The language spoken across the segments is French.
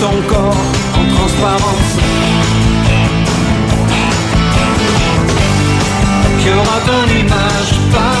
ton corps en transparence. Y aura ton image partout.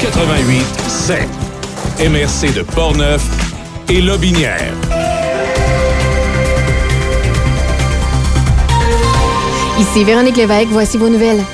88 7 MRC de Portneuf et Lobinière. Ici Véronique Lévesque, voici vos nouvelles.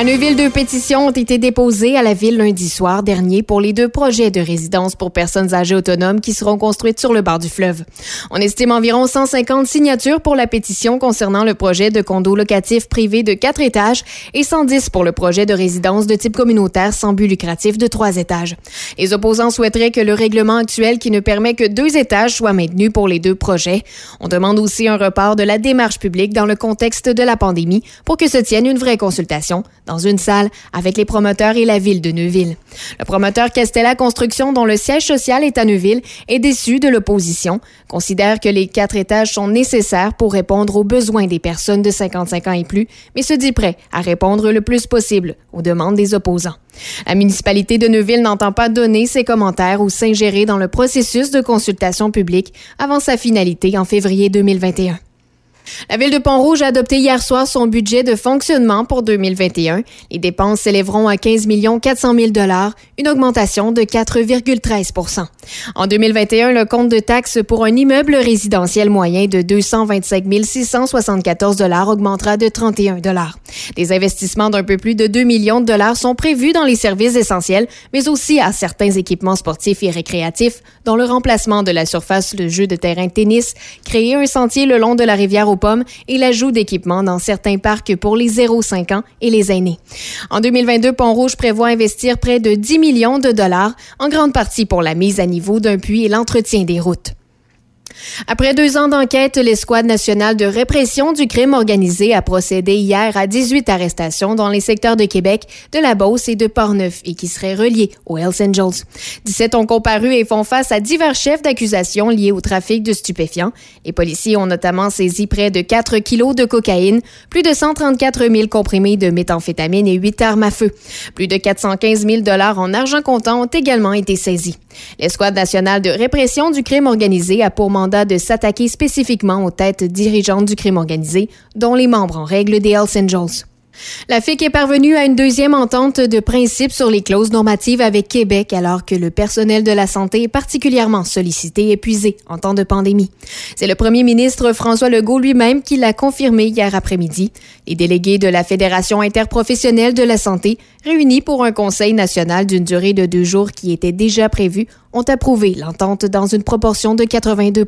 À Neuville, deux pétitions ont été déposées à la ville lundi soir dernier pour les deux projets de résidence pour personnes âgées autonomes qui seront construites sur le bord du fleuve. On estime environ 150 signatures pour la pétition concernant le projet de condo locatif privé de quatre étages et 110 pour le projet de résidence de type communautaire sans but lucratif de trois étages. Les opposants souhaiteraient que le règlement actuel qui ne permet que deux étages soit maintenu pour les deux projets. On demande aussi un report de la démarche publique dans le contexte de la pandémie pour que se tienne une vraie consultation dans une salle avec les promoteurs et la ville de Neuville. Le promoteur Castella Construction, dont le siège social est à Neuville, est déçu de l'opposition, considère que les quatre étages sont nécessaires pour répondre aux besoins des personnes de 55 ans et plus, mais se dit prêt à répondre le plus possible aux demandes des opposants. La municipalité de Neuville n'entend pas donner ses commentaires ou s'ingérer dans le processus de consultation publique avant sa finalité en février 2021. La ville de Pont-Rouge a adopté hier soir son budget de fonctionnement pour 2021. Les dépenses s'élèveront à 15 400 000 une augmentation de 4,13% En 2021, le compte de taxes pour un immeuble résidentiel moyen de 225 674 augmentera de 31 Des investissements d'un peu plus de 2 millions de dollars sont prévus dans les services essentiels, mais aussi à certains équipements sportifs et récréatifs, dont le remplacement de la surface de jeu de terrain tennis, créer un sentier le long de la rivière aux pommes et l'ajout d'équipements dans certains parcs pour les 0-5 ans et les aînés. En 2022, Pont-Rouge prévoit investir près de 10 millions de dollars, en grande partie pour la mise à niveau d'un puits et l'entretien des routes. Après deux ans d'enquête, l'escouade nationale de répression du crime organisé a procédé hier à 18 arrestations dans les secteurs de Québec, de la Beauce et de Portneuf et qui seraient reliés aux Hells Angels. 17 ont comparu et font face à divers chefs d'accusation liés au trafic de stupéfiants. Les policiers ont notamment saisi près de 4 kilos de cocaïne, plus de 134 000 comprimés de méthamphétamine et 8 armes à feu. Plus de 415 000 dollars en argent comptant ont également été saisis. L'escouade nationale de répression du crime organisé a pour de s'attaquer spécifiquement aux têtes dirigeantes du crime organisé, dont les membres en règle des Hells Angels. La FIC est parvenue à une deuxième entente de principe sur les clauses normatives avec Québec alors que le personnel de la santé est particulièrement sollicité et épuisé en temps de pandémie. C'est le premier ministre François Legault lui-même qui l'a confirmé hier après-midi. Les délégués de la Fédération interprofessionnelle de la santé, réunis pour un conseil national d'une durée de deux jours qui était déjà prévu, ont approuvé l'entente dans une proportion de 82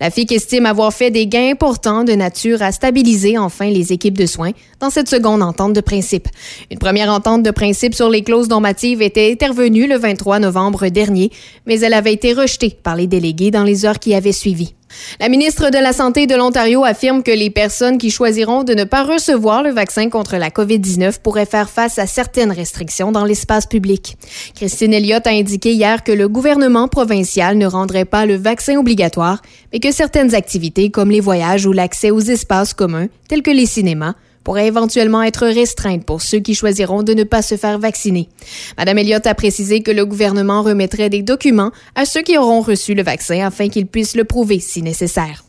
La FIC estime avoir fait des gains importants de nature à stabiliser enfin les équipes de soins dans cette seconde entente de principe. Une première entente de principe sur les clauses normatives était intervenue le 23 novembre dernier, mais elle avait été rejetée par les délégués dans les heures qui avaient suivi. La ministre de la Santé de l'Ontario affirme que les personnes qui choisiront de ne pas recevoir le vaccin contre la COVID-19 pourraient faire face à certaines restrictions dans l'espace public. Christine Elliott a indiqué hier que le gouvernement provincial ne rendrait pas le vaccin obligatoire, mais que certaines activités comme les voyages ou l'accès aux espaces communs, tels que les cinémas, pourrait éventuellement être restreinte pour ceux qui choisiront de ne pas se faire vacciner. Madame Elliott a précisé que le gouvernement remettrait des documents à ceux qui auront reçu le vaccin afin qu'ils puissent le prouver si nécessaire.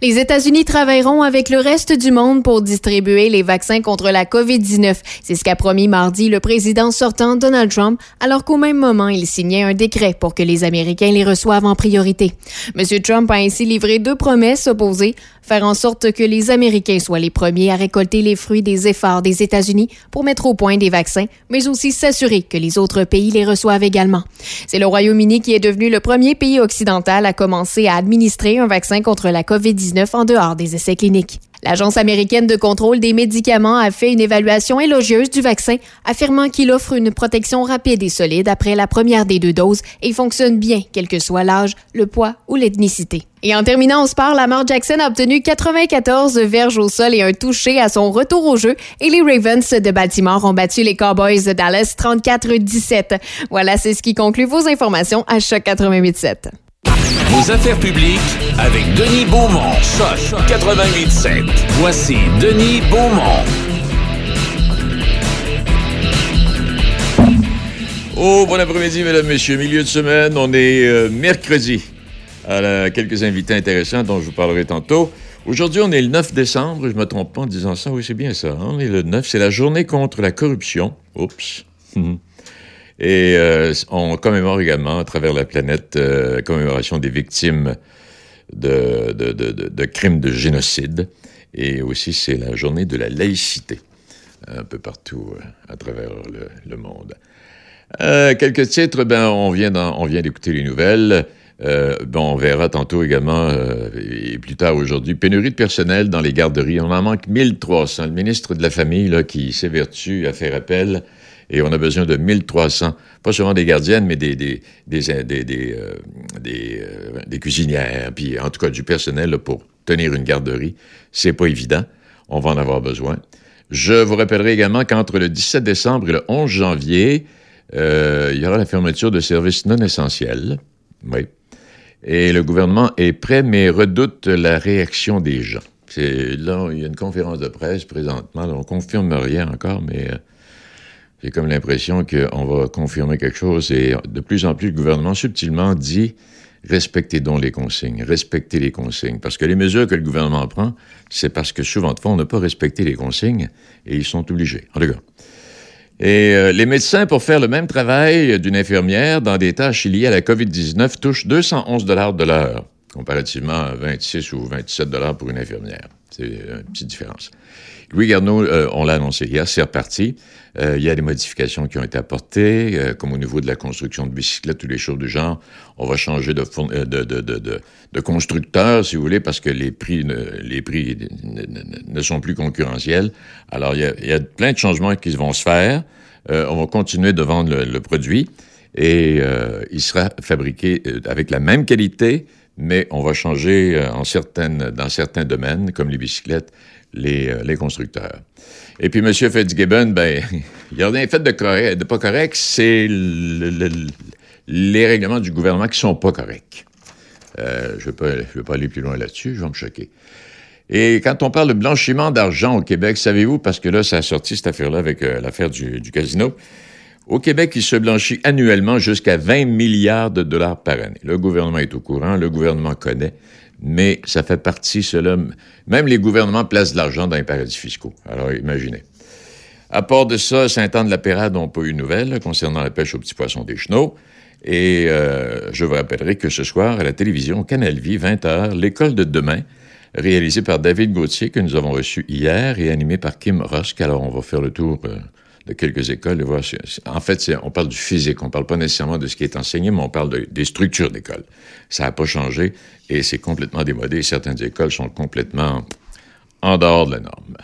Les États-Unis travailleront avec le reste du monde pour distribuer les vaccins contre la COVID-19. C'est ce qu'a promis mardi le président sortant Donald Trump, alors qu'au même moment, il signait un décret pour que les Américains les reçoivent en priorité. M. Trump a ainsi livré deux promesses opposées faire en sorte que les Américains soient les premiers à récolter les fruits des efforts des États-Unis pour mettre au point des vaccins, mais aussi s'assurer que les autres pays les reçoivent également. C'est le Royaume-Uni qui est devenu le premier pays occidental à commencer à administrer un vaccin contre la COVID-19 en dehors des essais cliniques. L'Agence américaine de contrôle des médicaments a fait une évaluation élogieuse du vaccin, affirmant qu'il offre une protection rapide et solide après la première des deux doses et fonctionne bien, quel que soit l'âge, le poids ou l'ethnicité. Et en terminant au sport, Lamar Jackson a obtenu 94 verges au sol et un touché à son retour au jeu et les Ravens de Baltimore ont battu les Cowboys de Dallas 34-17. Voilà, c'est ce qui conclut vos informations à Choc 88.7. Vos affaires publiques avec Denis Beaumont. Choc 88.7. Voici Denis Beaumont. Oh, bon après-midi, mesdames, messieurs. Milieu de semaine, on est euh, mercredi. Quelques invités intéressants dont je vous parlerai tantôt. Aujourd'hui, on est le 9 décembre. Je me trompe pas en disant ça. Oui, c'est bien ça. Hein. On est le 9. C'est la journée contre la corruption. Oups. Et euh, on commémore également à travers la planète euh, la commémoration des victimes de, crimes de génocide. Et aussi, c'est la journée de la laïcité, un peu partout euh, à travers le, monde. Euh, quelques titres, ben, on vient, d'écouter les nouvelles. Euh, bon, on verra tantôt également, euh, et plus tard aujourd'hui, pénurie de personnel dans les garderies. On en manque 1300. Le ministre de la Famille, là, qui s'évertue à faire appel, et on a besoin de 1300, pas seulement des gardiennes, mais des, des, des, euh, euh, des, cuisinières, puis en tout cas du personnel pour tenir une garderie. C'est pas évident. On va en avoir besoin. Je vous rappellerai également qu'entre le 17 décembre et le 11 janvier, euh, il y aura la fermeture de services non essentiels. Oui. Et le gouvernement est prêt, mais redoute la réaction des gens. Là, il y a une conférence de presse présentement, on confirme rien encore, mais j'ai comme l'impression qu'on va confirmer quelque chose. Et de plus en plus, le gouvernement subtilement dit respectez donc les consignes, respectez les consignes. Parce que les mesures que le gouvernement prend, c'est parce que souvent de fois, on n'a pas respecté les consignes et ils sont obligés. En tout cas. Et euh, les médecins, pour faire le même travail d'une infirmière dans des tâches liées à la COVID-19, touchent 211 dollars de l'heure, comparativement à 26 ou 27 dollars pour une infirmière. C'est une petite différence. Louis Garneau, euh, on l'a annoncé hier, c'est reparti. Euh, il y a des modifications qui ont été apportées, euh, comme au niveau de la construction de bicyclettes ou des choses du genre. On va changer de, constructeur, si vous voulez, parce que les prix ne, les prix ne, sont plus concurrentiels. Alors, il y, a, plein de changements qui vont se faire. On va continuer de vendre le, produit et il sera fabriqué avec la même qualité, mais on va changer dans certains domaines, comme les bicyclettes, les, euh, les constructeurs. Et puis, M. Fitzgibbon, ben, il y a rien fait de, de pas correct, c'est le, le, les règlements du gouvernement qui sont pas corrects. Euh, je ne vais, pas aller plus loin là-dessus, je vais me choquer. Et quand on parle de blanchiment d'argent au Québec, savez-vous, parce que là, ça a sorti cette affaire-là avec euh, l'affaire du, du, casino, au Québec, il se blanchit annuellement jusqu'à 20 milliards de dollars par année. Le gouvernement est au courant, le gouvernement connaît mais ça fait partie, cela. Même les gouvernements placent de l'argent dans les paradis fiscaux. Alors, imaginez. À part de ça, Saint-Anne-de-la-Pérade n'ont pas eu de nouvelles concernant la pêche aux petits poissons des chenaux. Et euh, je vous rappellerai que ce soir, à la télévision, Canal Vie, 20h, l'école de demain, réalisée par David Gauthier, que nous avons reçu hier, et animée par Kim Rusk. Alors, on va faire le tour euh, de quelques écoles. En fait, on parle du physique, on parle pas nécessairement de ce qui est enseigné, mais on parle de, des structures d'école. Ça n'a pas changé et c'est complètement démodé. Certaines écoles sont complètement en dehors de la norme.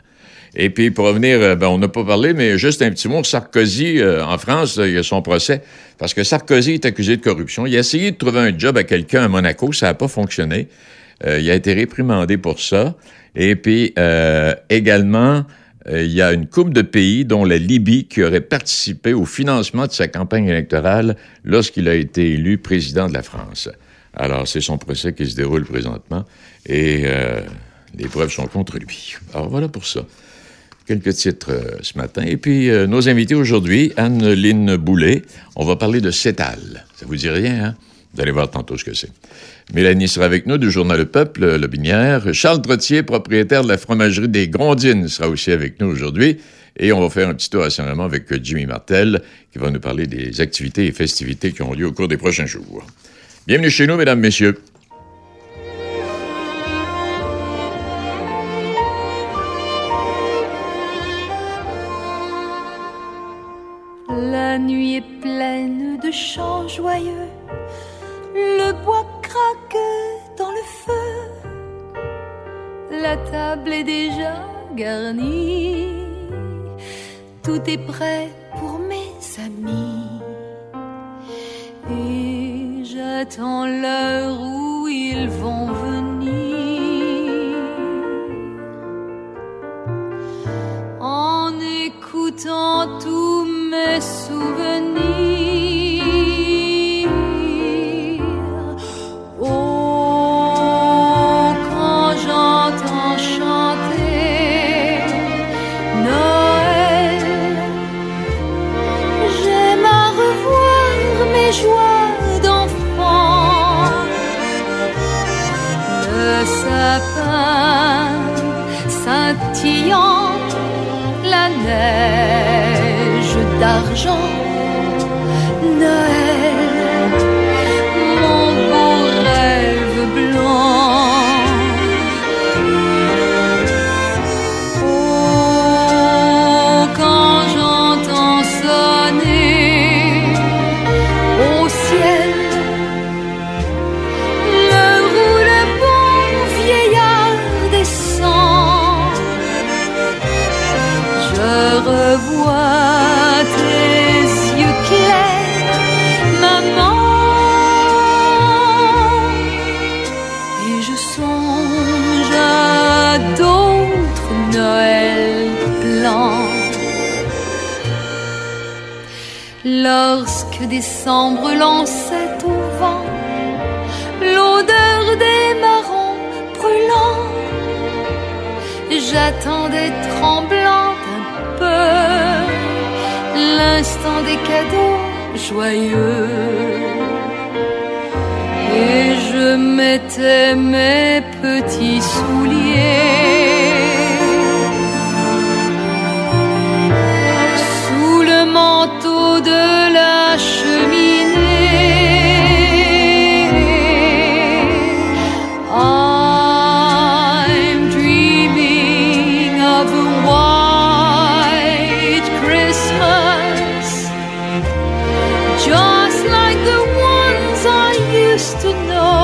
Et puis, pour revenir, euh, ben, on n'a pas parlé, mais juste un petit mot, Sarkozy, euh, en France, il y a son procès, parce que Sarkozy est accusé de corruption. Il a essayé de trouver un job à quelqu'un à Monaco, ça n'a pas fonctionné. Euh, il a été réprimandé pour ça. Et puis, euh, également, euh, il y a une coupe de pays, dont la Libye, qui aurait participé au financement de sa campagne électorale lorsqu'il a été élu président de la France. Alors, c'est son procès qui se déroule présentement et euh, les preuves sont contre lui. Alors, voilà pour ça. Quelques titres euh, ce matin. Et puis, nos invités aujourd'hui, Anne-Lyne Boulet. On va parler de cétal. Ça vous dit rien, hein? Vous allez voir tantôt ce que c'est. Mélanie sera avec nous du journal Le Peuple, Le Binière. Charles Trottier, propriétaire de la fromagerie des Grondines, sera aussi avec nous aujourd'hui. Et on va faire un petit tour Saint-Raymond avec euh, Jimmy Martel, qui va nous parler des activités et festivités qui ont lieu au cours des prochains jours. Bienvenue chez nous, mesdames, messieurs. La nuit est pleine de chants joyeux, le bois craque dans le feu, la table est déjà garnie, tout est prêt pour mes amis. Et j'attends l'heure où ils vont venir. En écoutant tous mes souvenirs. D'argent, Lorsque décembre lançait au vent l'odeur des marrons brûlants, j'attendais tremblante un peu l'instant des cadeaux joyeux. Et je mettais mes petits souliers sous le manteau de la cheminée. I'm dreaming of a white Christmas, just like the ones I used to know.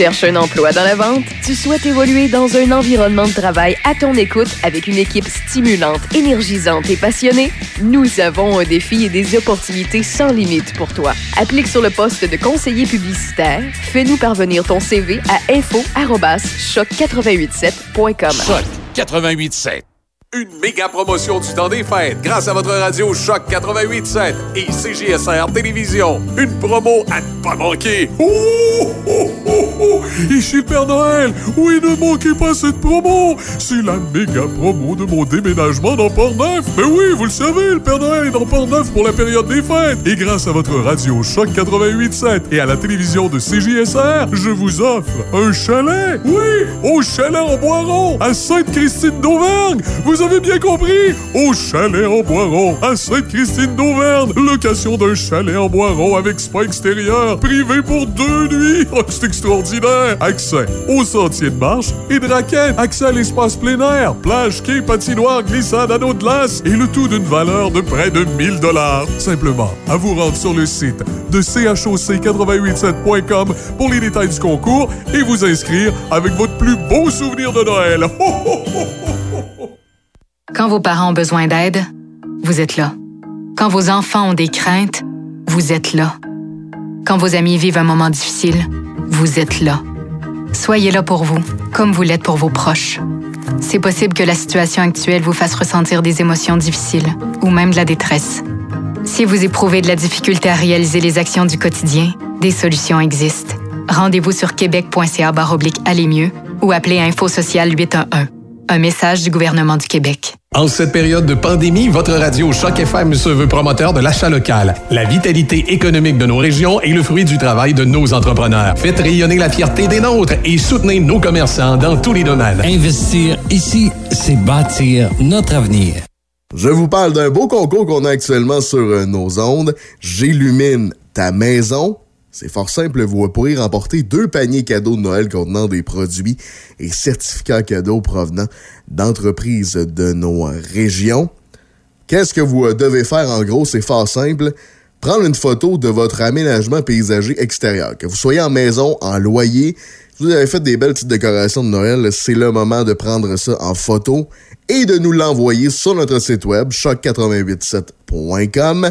Cherches un emploi dans la vente? Tu souhaites évoluer dans un environnement de travail à ton écoute avec une équipe stimulante, énergisante et passionnée? Nous avons un défi et des opportunités sans limite pour toi. Applique sur le poste de conseiller publicitaire. Fais-nous parvenir ton CV à info-choc887.com. Choc 887. Une méga promotion du temps des fêtes grâce à votre radio Choc 88.7 et CGSR Télévision. Une promo à ne pas manquer. Oh. Ici Père Noël. Oui, ne manquez pas cette promo. C'est la méga promo de mon déménagement dans Port-Neuf. Mais oui, vous le savez, le Père Noël est dans Port-Neuf pour la période des fêtes. Et grâce à votre radio Choc 88.7 et à la télévision de CGSR, je vous offre un chalet. Oui, au chalet en Boiron, à Sainte-Christine d'Auvergne. Vous avez bien compris, au chalet en Boiron, à Sainte-Christine d'Auvergne. Location d'un chalet en Boiron avec spa extérieur, privé pour deux nuits. Oh, c'est extraordinaire. Accès aux sentiers de marche et de raquettes. Accès à l'espace plein air, plage, quai, patinoire, glissade, anneau de glace et le tout d'une valeur de près de 1000 dollars. Simplement, à vous rendre sur le site de choc887.com pour les détails du concours et vous inscrire avec votre plus beau souvenir de Noël. Quand vos parents ont besoin d'aide, vous êtes là. Quand vos enfants ont des craintes, vous êtes là. Quand vos amis vivent un moment difficile, vous êtes là. Soyez là pour vous, comme vous l'êtes pour vos proches. C'est possible que la situation actuelle vous fasse ressentir des émotions difficiles ou même de la détresse. Si vous éprouvez de la difficulté à réaliser les actions du quotidien, des solutions existent. Rendez-vous sur québec.ca aller mieux ou appelez Info Social 811. Un message du gouvernement du Québec. En cette période de pandémie, votre radio Choc FM se veut promoteur de l'achat local. La vitalité économique de nos régions est le fruit du travail de nos entrepreneurs. Faites rayonner la fierté des nôtres et soutenez nos commerçants dans tous les domaines. Investir ici, c'est bâtir notre avenir. Je vous parle d'un beau concours qu'on a actuellement sur euh, nos ondes. J'illumine ta maison. C'est fort simple, vous pourrez remporter deux paniers cadeaux de Noël contenant des produits et certificats cadeaux provenant d'entreprises de nos régions. Qu'est-ce que vous devez faire en gros? C'est fort simple. Prendre une photo de votre aménagement paysager extérieur. Que vous soyez en maison, en loyer, si vous avez fait des belles petites décorations de Noël, c'est le moment de prendre ça en photo et de nous l'envoyer sur notre site web choc887.com.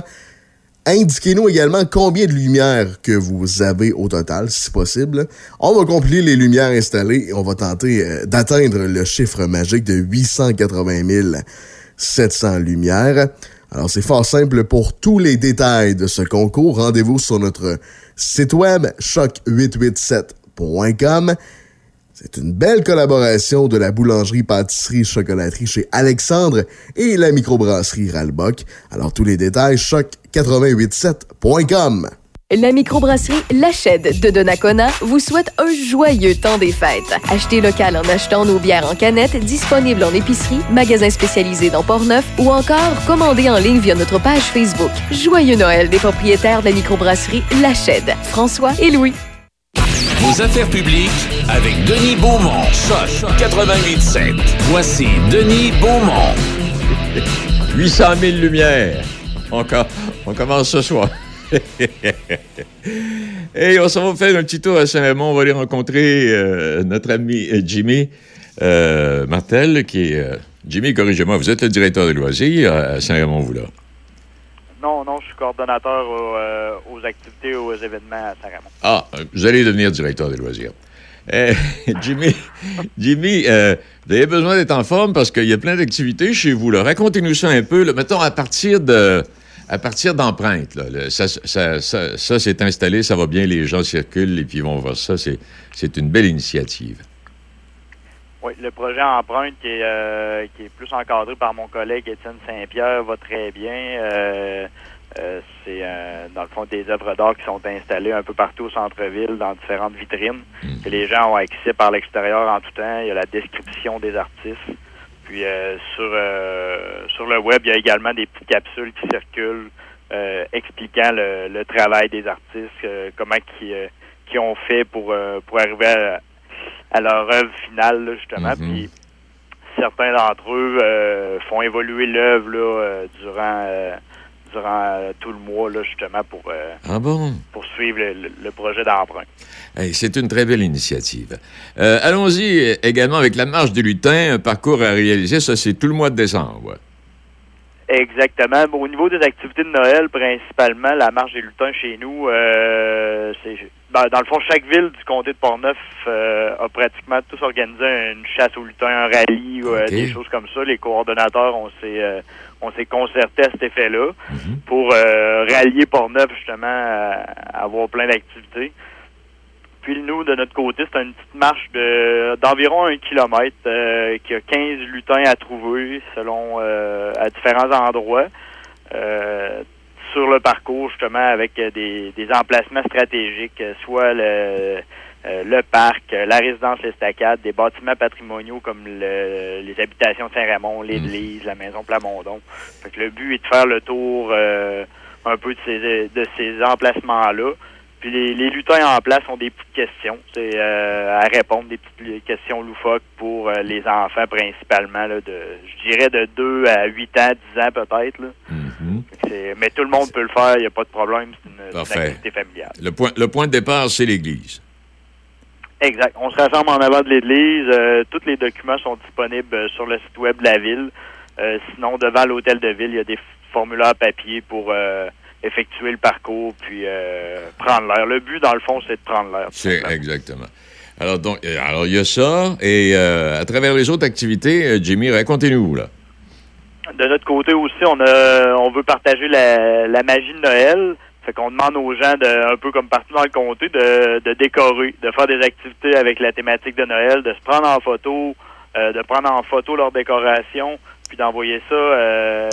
Indiquez-nous également combien de lumières que vous avez au total, si possible. On va compiler les lumières installées et on va tenter euh, d'atteindre le chiffre magique de 880 700 lumières. Alors, c'est fort simple. Pour tous les détails de ce concours, rendez-vous sur notre site web choc887.com. C'est une belle collaboration de la boulangerie-pâtisserie-chocolaterie chez Alexandre et la microbrasserie Ralbock. Alors, tous les détails, choc887.com. La microbrasserie Lachède de Donnacona vous souhaite un joyeux temps des fêtes. Achetez local en achetant nos bières en canette disponibles en épicerie, magasins spécialisés dans Portneuf ou encore commandez en ligne via notre page Facebook. Joyeux Noël des propriétaires de la microbrasserie Lachède, François et Louis. Vos affaires publiques avec Denis Beaumont. Choc 88.7. Voici Denis Beaumont. 800 000 lumières. On, on commence ce soir. Et on s'en va faire un petit tour à Saint-Raymond. On va aller rencontrer euh, notre ami euh, Jimmy euh, Martel, qui est... euh, Jimmy, corrigez-moi, vous êtes le directeur des loisirs à Saint-Raymond, vous là? Non, non, je suis coordonnateur aux, aux activités, aux événements à Saint-Raymond. Ah, vous allez devenir directeur des loisirs. Euh, Jimmy, Jimmy euh, vous avez besoin d'être en forme parce qu'il y a plein d'activités chez vous. Racontez-nous ça un peu. là. Mettons, à partir de... À partir d'empreintes, ça, ça, ça, ça s'est installé, ça va bien, les gens circulent et puis ils vont voir ça. C'est, une belle initiative. Oui, le projet Empreinte qui est, euh, qui est plus encadré par mon collègue Étienne Saint-Pierre va très bien. Euh, euh, c'est dans le fond des œuvres d'art qui sont installées un peu partout au centre-ville, dans différentes vitrines, que les gens ont accès par l'extérieur en tout temps. Il y a la description des artistes. Puis euh, sur euh, sur le web, il y a également des petites capsules qui circulent euh, expliquant le, le travail des artistes, comment qui qui ont fait pour pour arriver à, à leur œuvre finale là, justement. Puis certains d'entre eux euh, font évoluer l'œuvre là, euh, durant durant euh, tout le mois, là, justement, pour, euh, Ah bon? pour suivre le, projet d'emprunt. Hey, c'est une très belle initiative. Euh, Allons-y euh, également avec la marche du lutin, un parcours à réaliser. Ça, c'est tout le mois de décembre. Exactement. Bon, au niveau des activités de Noël, principalement, la marche des lutins chez nous, euh, c'est ben, dans le fond, chaque ville du comté de Portneuf euh, a pratiquement tous organisé une chasse aux lutins, un rallye, euh, des choses comme ça. Les coordonnateurs, on s'est on s'est concerté à cet effet-là pour euh, rallier Portneuf justement à, à avoir plein d'activités. Puis nous, de notre côté, c'est une petite marche de d'environ un kilomètre euh, qui a 15 lutins à trouver selon euh, à différents endroits. Euh, sur le parcours, justement, avec euh, des, des emplacements stratégiques, soit le, euh, le parc, euh, la résidence L'Estacade, des bâtiments patrimoniaux comme le- les habitations Saint-Raymond, l'église, la maison Plamondon. Fait que le but est de faire le tour euh, un peu de ces, de ces emplacements-là. Puis les, les lutins en place ont des petites questions c'est, euh, à répondre, des petites questions loufoques pour euh, les enfants principalement, là, de, je dirais de 2 à 8 ans, 10 ans peut-être. C'est- Mais tout le monde peut le faire, il n'y a pas de problème, c'est une, une activité familiale. Le point, le point de départ, c'est l'Église. Exact. On se rassemble en avant de l'église. euh, tous les documents sont disponibles euh, sur le site web de la ville. Euh, sinon, devant l'hôtel de ville, il y a des formulaires papier pour euh, effectuer le parcours puis prendre l'air. Le but, dans le fond, c'est de prendre l'air. C'est exactement. Alors, donc, alors, il y a ça. Et à travers les autres activités, Jimmy, racontez-nous, là. De notre côté aussi, on a, on veut partager la, la magie de Noël. Fait qu'on demande aux gens, de, un peu comme partout dans le comté, de, de décorer, de faire des activités avec la thématique de Noël, de se prendre en photo, euh, de prendre en photo leur décoration, puis d'envoyer ça euh,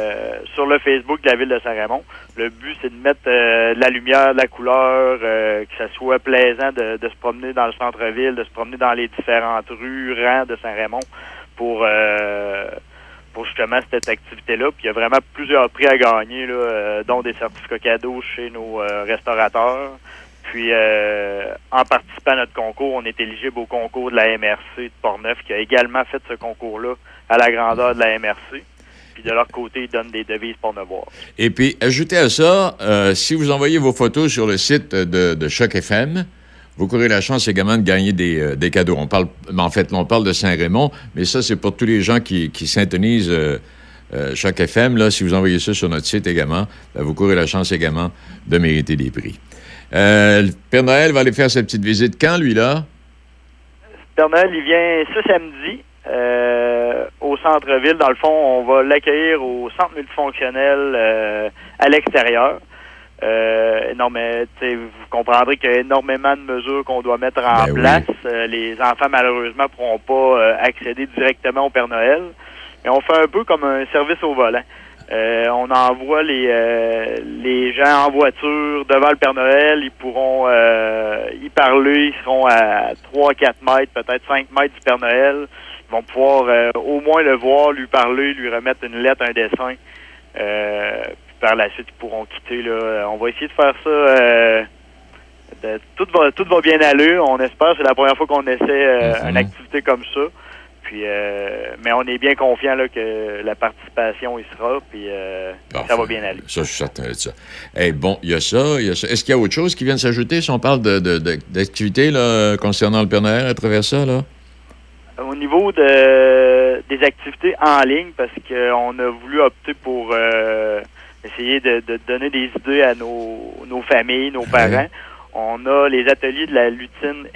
sur le Facebook de la ville de Saint-Raymond. Le but, c'est de mettre euh, de la lumière, de la couleur, euh, que ça soit plaisant de, de se promener dans le centre-ville, de se promener dans les différentes rues, rangs de Saint-Raymond pour... pour justement cette activité-là. Puis il y a vraiment plusieurs prix à gagner, là, euh, dont des certificats cadeaux chez nos euh, restaurateurs. Puis euh, en participant à notre concours, on est éligible au concours de la MRC de Portneuf, qui a également fait ce concours-là à la grandeur de la MRC. Puis de leur côté, ils donnent des devises pour voir. Et puis, ajoutez à ça, si vous envoyez vos photos sur le site de, de Choc FM, vous courez la chance également de gagner des, euh, des cadeaux. On parle, en fait, on parle de Saint-Raymond, mais ça, c'est pour tous les gens qui, qui syntonisent euh, euh, Choc FM. Là, si vous envoyez ça sur notre site également, ben, vous courez la chance également de mériter des prix. Père Noël va aller faire sa petite visite quand, lui, là? Père Noël, il vient ce samedi au centre-ville. Dans le fond, on va l'accueillir au centre multifonctionnel à l'extérieur. Euh, non, mais vous comprendrez qu'il y a énormément de mesures qu'on doit mettre en Ben oui. place. Euh, les enfants, malheureusement, pourront pas euh, accéder directement au Père Noël. Mais on fait un peu comme un service au volant. Euh, on envoie les, euh, les gens en voiture devant le Père Noël. Ils pourront euh, y parler. Ils seront à 3-4 mètres, peut-être 5 mètres du Père Noël. Ils vont pouvoir euh, au moins le voir, lui parler, lui remettre une lettre, un dessin. Euh, par la suite, ils pourront quitter. Là. On va essayer de faire ça. euh, de- tout, va, tout va bien aller. On espère. C'est la première fois qu'on essaie euh, une activité comme ça. Puis, euh, mais on est bien confiant là, que la participation y sera, puis euh, ça va bien aller. Ça, je suis certain de ça. Eh, bon, il y a ça, il y a ça. Est-ce qu'il y a autre chose qui vient de s'ajouter si on parle de- de- de- d'activités là, concernant le Père Noël à travers ça, là? Au niveau de, des activités en ligne, parce qu'on a voulu opter pour euh, essayer de, de donner des idées à nos, nos familles, nos parents, on a les ateliers de la lutine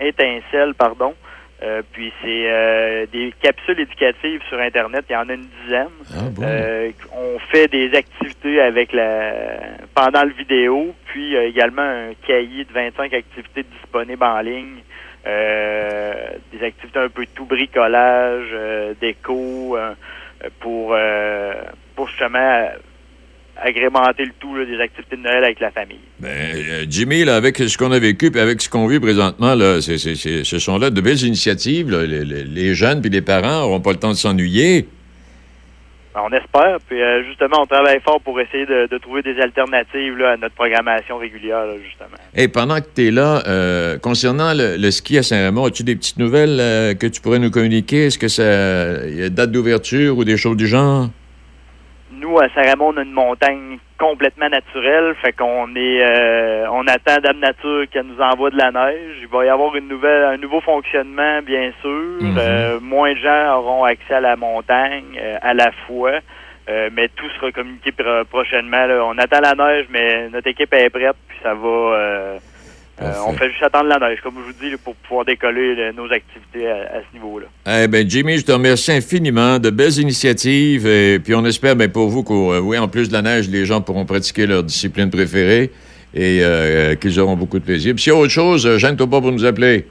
étincelle, pardon. Euh, puis c'est euh, des capsules éducatives sur Internet, il y en a une dizaine. Euh, on fait des activités avec la pendant le vidéo, puis également un cahier de 25 activités disponibles en ligne. Des activités un peu tout, bricolage, déco, pour, pour justement agrémenter le tout, là, des activités de Noël avec la famille. Ben, euh, Jimmy, là, avec ce qu'on a vécu et avec ce qu'on vit présentement, là, ce sont là de belles initiatives. là. Les, les- les jeunes puis les parents n'auront pas le temps de s'ennuyer. Ben, On espère, puis euh, justement, on travaille fort pour essayer de, de trouver des alternatives là, à notre programmation régulière, là, justement. Et pendant que tu es là, euh, concernant le, le ski à Saint-Raymond, as-tu des petites nouvelles euh, que tu pourrais nous communiquer? Est-ce que ça y a date d'ouverture ou des choses du genre? Nous, à Saint-Raymond, on a une montagne complètement naturelle. Fait qu'on est euh, on attend Dame Nature qu'elle nous envoie de la neige. Il va y avoir une nouvelle un nouveau fonctionnement, bien sûr. Mhm. Euh, moins de gens auront accès à la montagne euh, à la fois. Euh, mais tout sera communiqué pro- prochainement. là. On attend la neige, mais notre équipe est prête, puis ça va. Euh, euh, on fait juste attendre la neige, comme je vous dis, pour pouvoir décoller là, nos activités à, à ce niveau-là. Eh ben Jimmy, je te remercie infiniment. De belles initiatives. Et puis on espère ben, pour vous qu'au euh, oui, en plus de la neige, les gens pourront pratiquer leur discipline préférée et euh, qu'ils auront beaucoup de plaisir. Puis s'il y a autre chose, euh, gêne-toi pas pour nous appeler.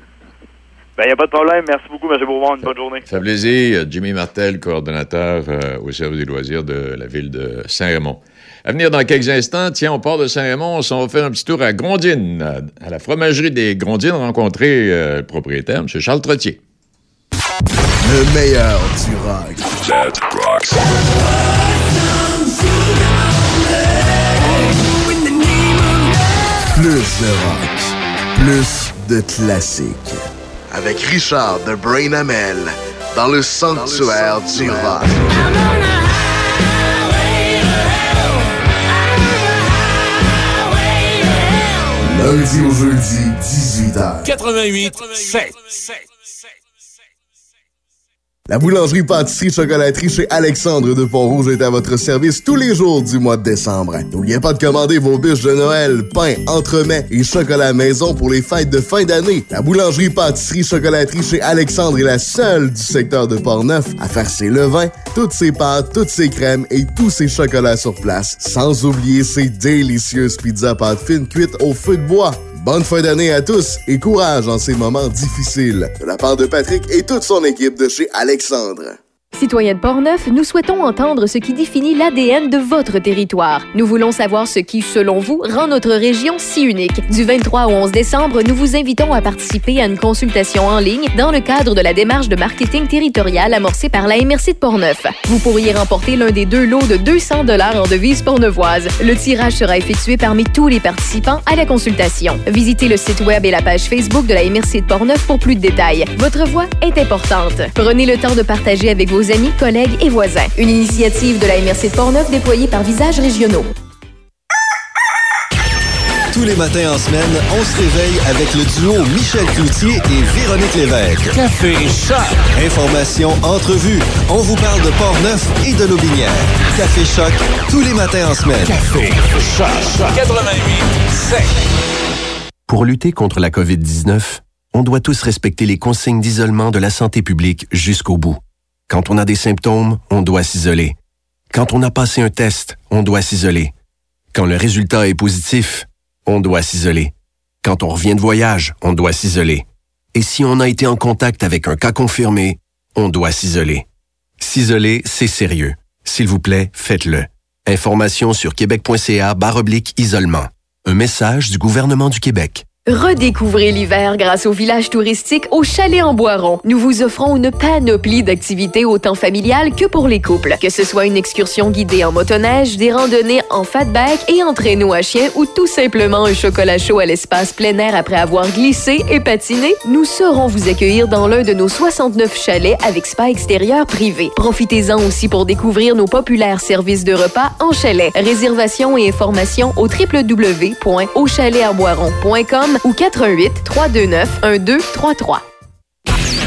Ben, il n'y a pas de problème. Merci beaucoup, M. Beaumont. Une bonne journée. Ça fait plaisir. Jimmy Martel, coordonnateur euh, au service des loisirs de la ville de Saint-Raymond. À venir dans quelques instants, tiens, on part de Saint-Raymond, on s'en va faire un petit tour à Grondines, à- à la fromagerie des Grondines, rencontrer euh, le propriétaire, M. Charles Trottier. Le meilleur du rock. Plus de rock. Plus de classiques. Avec Richard de Brain Amel dans le sanctuaire du rock. Lundi au jeudi, 18h. 88 7. La boulangerie pâtisserie chocolaterie chez Alexandre de Pont-Rouge est à votre service tous les jours du mois de décembre. N'oubliez pas de commander vos bûches de Noël, pain, entremets et chocolat maison pour les fêtes de fin d'année. La boulangerie pâtisserie chocolaterie chez Alexandre est la seule du secteur de Portneuf à faire ses levains, toutes ses pâtes, toutes ses crèmes et tous ses chocolats sur place. Sans oublier ses délicieuses pizzas pâtes fines cuites au feu de bois. Bonne fin d'année à tous et courage en ces moments difficiles. De la part de Patrick et toute son équipe de chez Alexandre. Citoyens de Portneuf, nous souhaitons entendre ce qui définit l'ADN de votre territoire. Nous voulons savoir ce qui, selon vous, rend notre région si unique. Du 23 au 11 décembre, nous vous invitons à participer à une consultation en ligne dans le cadre de la démarche de marketing territorial amorcée par la MRC de Portneuf. Vous pourriez remporter l'un des deux lots de 200 dollars en devises portneuvoises. Le tirage sera effectué parmi tous les participants à la consultation. Visitez le site web et la page Facebook de la MRC de Portneuf pour plus de détails. Votre voix est importante. Prenez le temps de partager avec vos amis, collègues et voisins. Une initiative de la MRC de Portneuf déployée par Visages Régionaux. Tous les matins en semaine, on se réveille avec le duo Michel Cloutier et Véronique Lévesque. Café Choc. Information, entrevue. On vous parle de Port-Neuf et de Lobinière. Café Choc, tous les matins en semaine. Café Choc. 88 7. Pour lutter contre la COVID-19, on doit tous respecter les consignes d'isolement de la santé publique jusqu'au bout. Quand on a des symptômes, on doit s'isoler. Quand on a passé un test, on doit s'isoler. Quand le résultat est positif, on doit s'isoler. Quand on revient de voyage, on doit s'isoler. Et si on a été en contact avec un cas confirmé, on doit s'isoler. S'isoler, c'est sérieux. S'il vous plaît, faites-le. Information sur québec.ca barre oblique isolement. Un message du gouvernement du Québec. Redécouvrez l'hiver grâce au village touristique au Chalet en Boiron. Nous vous offrons une panoplie d'activités autant familiales que pour les couples. Que ce soit une excursion guidée en motoneige, des randonnées en fatback et en traîneau à chien ou tout simplement un chocolat chaud à l'espace plein air après avoir glissé et patiné, nous saurons vous accueillir dans l'un de nos 69 chalets avec spa extérieur privé. Profitez-en aussi pour découvrir nos populaires services de repas en chalet. Réservation et informations au ou 88 329 1233.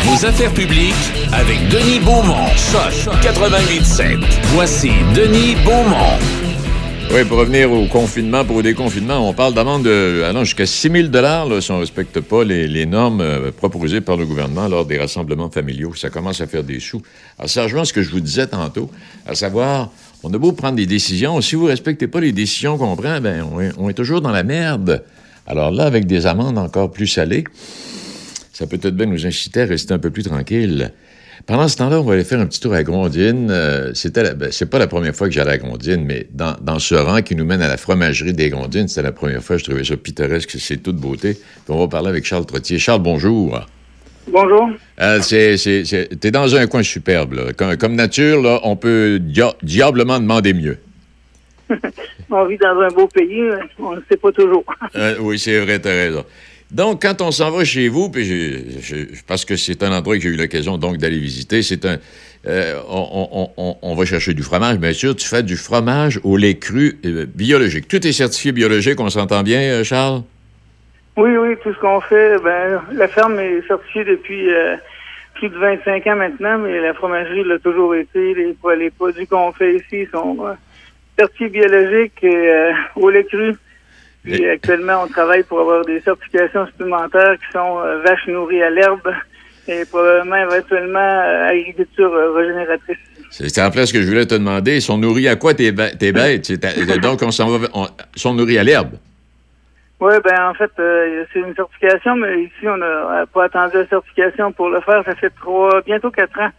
Vos affaires publiques avec Denis Beaumont. Choc 88 7. Voici Denis Beaumont. Oui, pour revenir au confinement, pour au déconfinement, on parle d'amende de allant jusqu'à 6 000 là, si on ne respecte pas les, les normes euh, proposées par le gouvernement lors des rassemblements familiaux. Ça commence à faire des sous. Alors, ça rejoint ce que je vous disais tantôt, à savoir, on a beau prendre des décisions, si vous ne respectez pas les décisions qu'on prend, ben, on est, on est toujours dans la merde. Alors là, avec des amendes encore plus salées, ça peut peut-être bien nous inciter à rester un peu plus tranquille. Pendant ce temps-là, on va aller faire un petit tour à Grondine. Euh, c'était ben, c'est pas la première fois que j'allais à Grondine, mais dans, dans ce rang qui nous mène à la fromagerie des Grondines, c'était la première fois. Je trouvais ça pittoresque, c'est toute beauté. Puis on va parler avec Charles Trottier. Charles, bonjour. Bonjour. Euh, c'est, c'est, c'est- t'es dans un coin superbe. là. Comme, comme nature, là, on peut dia- diablement demander mieux. On vit dans un beau pays, on ne sait pas toujours. Euh, oui, c'est vrai, t'as raison. Donc, quand on s'en va chez vous, puis parce que c'est un endroit que j'ai eu l'occasion donc d'aller visiter, c'est un, euh, on, on- on- on va chercher du fromage, bien sûr. Tu fais du fromage au lait cru euh, biologique. Tout est certifié biologique, on s'entend bien, Charles? Oui, oui, tout ce qu'on fait, ben, la ferme est certifiée depuis plus de 25 ans maintenant, mais la fromagerie l'a toujours été. Les, les produits qu'on fait ici sont certifiés biologiques et euh, au lait cru. Puis actuellement, on travaille pour avoir des certifications supplémentaires qui sont euh, vaches nourries à l'herbe et probablement éventuellement euh, agriculture régénératrice. C'est en place ce que je voulais te demander. Ils sont nourris à quoi tes, bêtes? Donc, on s'en va. on- sont nourris à l'herbe. Oui, ben en fait, euh, c'est une certification, mais ici, on n'a pas attendu la certification pour le faire. Ça fait trois, bientôt quatre ans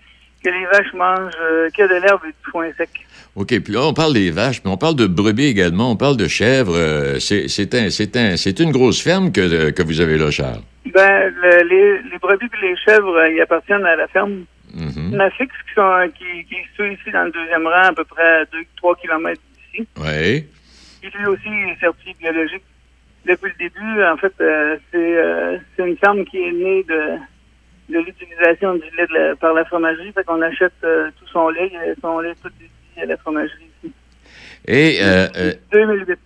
que les vaches mangent euh, que de l'herbe et du foin sec. OK, puis là, on parle des vaches, mais on parle de brebis également, on parle de chèvres. euh, c'est un, c'est un, c'est une grosse ferme que, que vous avez là, Charles. Ben, le- les, les brebis et les chèvres, euh, ils appartiennent à la ferme. Nafix, qui, sont, qui, qui est située ici dans le deuxième rang, à peu près à 2-3 kilomètres d'ici. Oui. Il lui aussi est certifié biologique. Depuis le début, en fait, euh, c'est euh, c'est une ferme qui est née de, de l'utilisation du lait de la- par la fromagerie. Fait qu'on achète euh, tout son lait, euh, son lait tout dédié à la fromagerie ici. Et, euh, euh, 2008.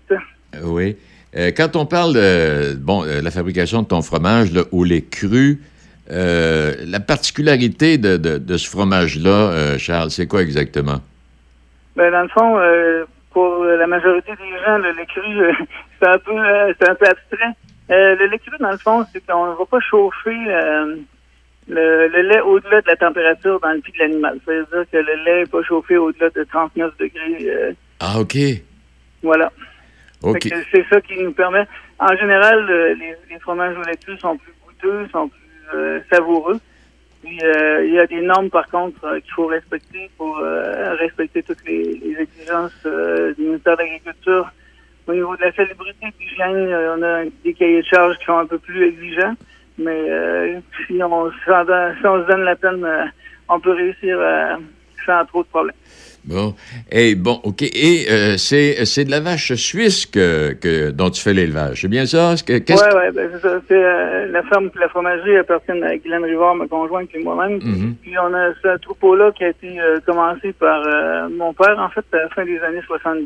oui. Euh, quand on parle de bon, euh, la fabrication de ton fromage là, au lait cru, euh, la particularité de, de, de ce fromage-là, euh, Charles, c'est quoi exactement? Ben, dans le fond, euh, pour la majorité des gens, le lait cru, euh, c'est un euh, un peu abstrait. Euh, le lait cru, dans le fond, c'est qu'on ne va pas chauffer euh, le, le lait au-delà de la température dans le pied de l'animal. Ça veut dire que le lait n'est pas chauffé au-delà de 39 degrés. euh, Ah, OK. voilà. OK. Fait que C'est ça qui nous permet. En général, euh, les, les fromages au lait cru sont plus goûteux, sont plus euh, savoureux. Puis, euh, il y a des normes, par contre, qu'il faut respecter pour euh, respecter toutes les, les exigences euh, du ministère de l'Agriculture. Au niveau de la salubrité et de l'hygiène, on a des cahiers de charges qui sont un peu plus exigeants. Mais euh, si, on, s'en donne- si on se donne la peine, euh, on peut réussir à, sans trop de problèmes. Bon. Et bon, OK. Et euh, c'est c'est de la vache suisse que, que, dont tu fais l'élevage. C'est bien ça? Que- qu'est-ce Ouais, ben, c'est ça. C'est, euh, la ferme et la fromagerie appartiennent à Guylaine Rivard, ma conjointe et moi-même. Mhm. Puis on a ce troupeau-là qui a été euh, commencé par euh, mon père, en fait, à la fin des années 70.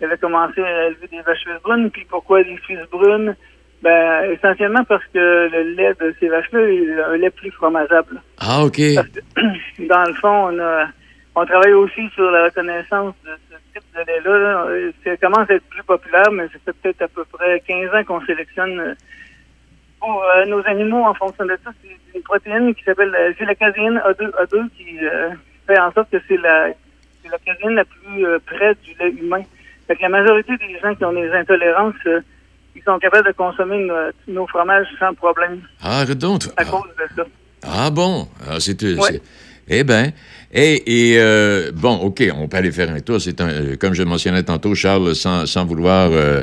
Il avait commencé à élever des vaches suisses brunes. Puis pourquoi des suisses brunes? Ben, essentiellement parce que le lait de ces vaches-là est un lait plus fromageable. Ah, OK. Dans le fond, on a on travaille aussi sur la reconnaissance de ce type de lait-là. là. Ça commence à être plus populaire, mais ça fait peut-être à peu près 15 ans qu'on sélectionne euh, pour euh, nos animaux en fonction de ça. C'est une protéine qui s'appelle la- c'est la caséine A2, A2 qui euh, fait en sorte que c'est la, c'est la caséine la plus euh, près du lait humain. Fait que la majorité des gens qui ont des intolérances, ils sont capables de consommer nos, nos fromages sans problème Ah, donc. à cause de ça. Ah bon? Ah, c'est... Ouais. c'est- Eh bien, et, et, euh, bon, OK, on peut aller faire un tour. C'est un, euh, comme je mentionnais tantôt, Charles, sans, sans vouloir euh,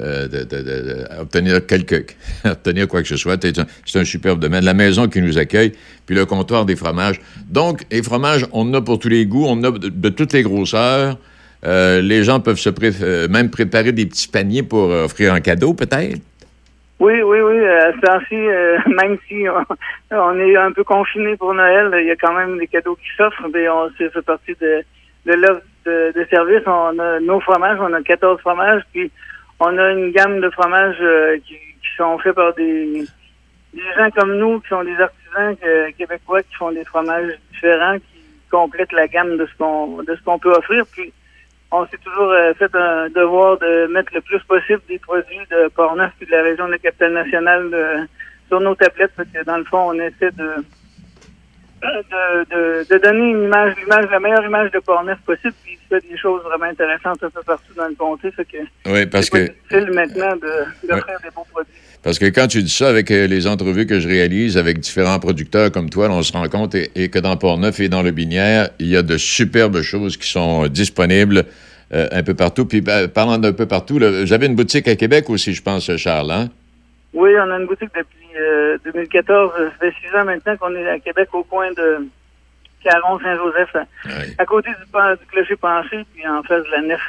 euh, de- de- de- de- obtenir quelque, obtenir quoi que ce soit, c'est un, un superbe domaine. La maison qui nous accueille, puis le comptoir des fromages. Donc, les fromages, on en a pour tous les goûts, on en a de toutes les grosseurs. Euh, les gens peuvent se pré- euh, même préparer des petits paniers pour euh, offrir un cadeau, peut-être? Oui, oui, oui. À ce temps-ci, même si on, est un peu confiné pour Noël, il y a quand même des cadeaux qui s'offrent. Mais on fait partie de, l'offre de, de service. On a nos fromages, on a 14 fromages, puis on a une gamme de fromages qui, sont faits par des, gens comme nous, qui sont des artisans québécois, qui font des fromages différents, qui complètent la gamme de ce qu'on de ce qu'on peut offrir. Puis on s'est toujours euh, fait un devoir de mettre le plus possible des produits de Portneuf et de la région de la capitale nationale euh, sur nos tablettes, parce que dans le fond, on essaie de de, de, de donner une image, l'image, la meilleure image de Portneuf possible, puis il fait des choses vraiment intéressantes un peu partout dans le comté, fait que Oui, parce que... difficile maintenant de d'offrir des beaux produits. Parce que quand tu dis ça avec euh, les entrevues que je réalise avec différents producteurs comme toi, on se rend compte et, et que dans Port-Neuf et dans le Binière, il y a de superbes choses qui sont disponibles euh, un peu partout. Puis ben, parlant d'un peu partout, j'avais une boutique à Québec aussi, je pense, Charles. Hein? Oui, on a une boutique depuis euh, 2014. Ça fait six ans maintenant qu'on est à Québec au coin de Caron-Saint-Joseph, à, à côté du, du clocher penché, puis en face de la nef.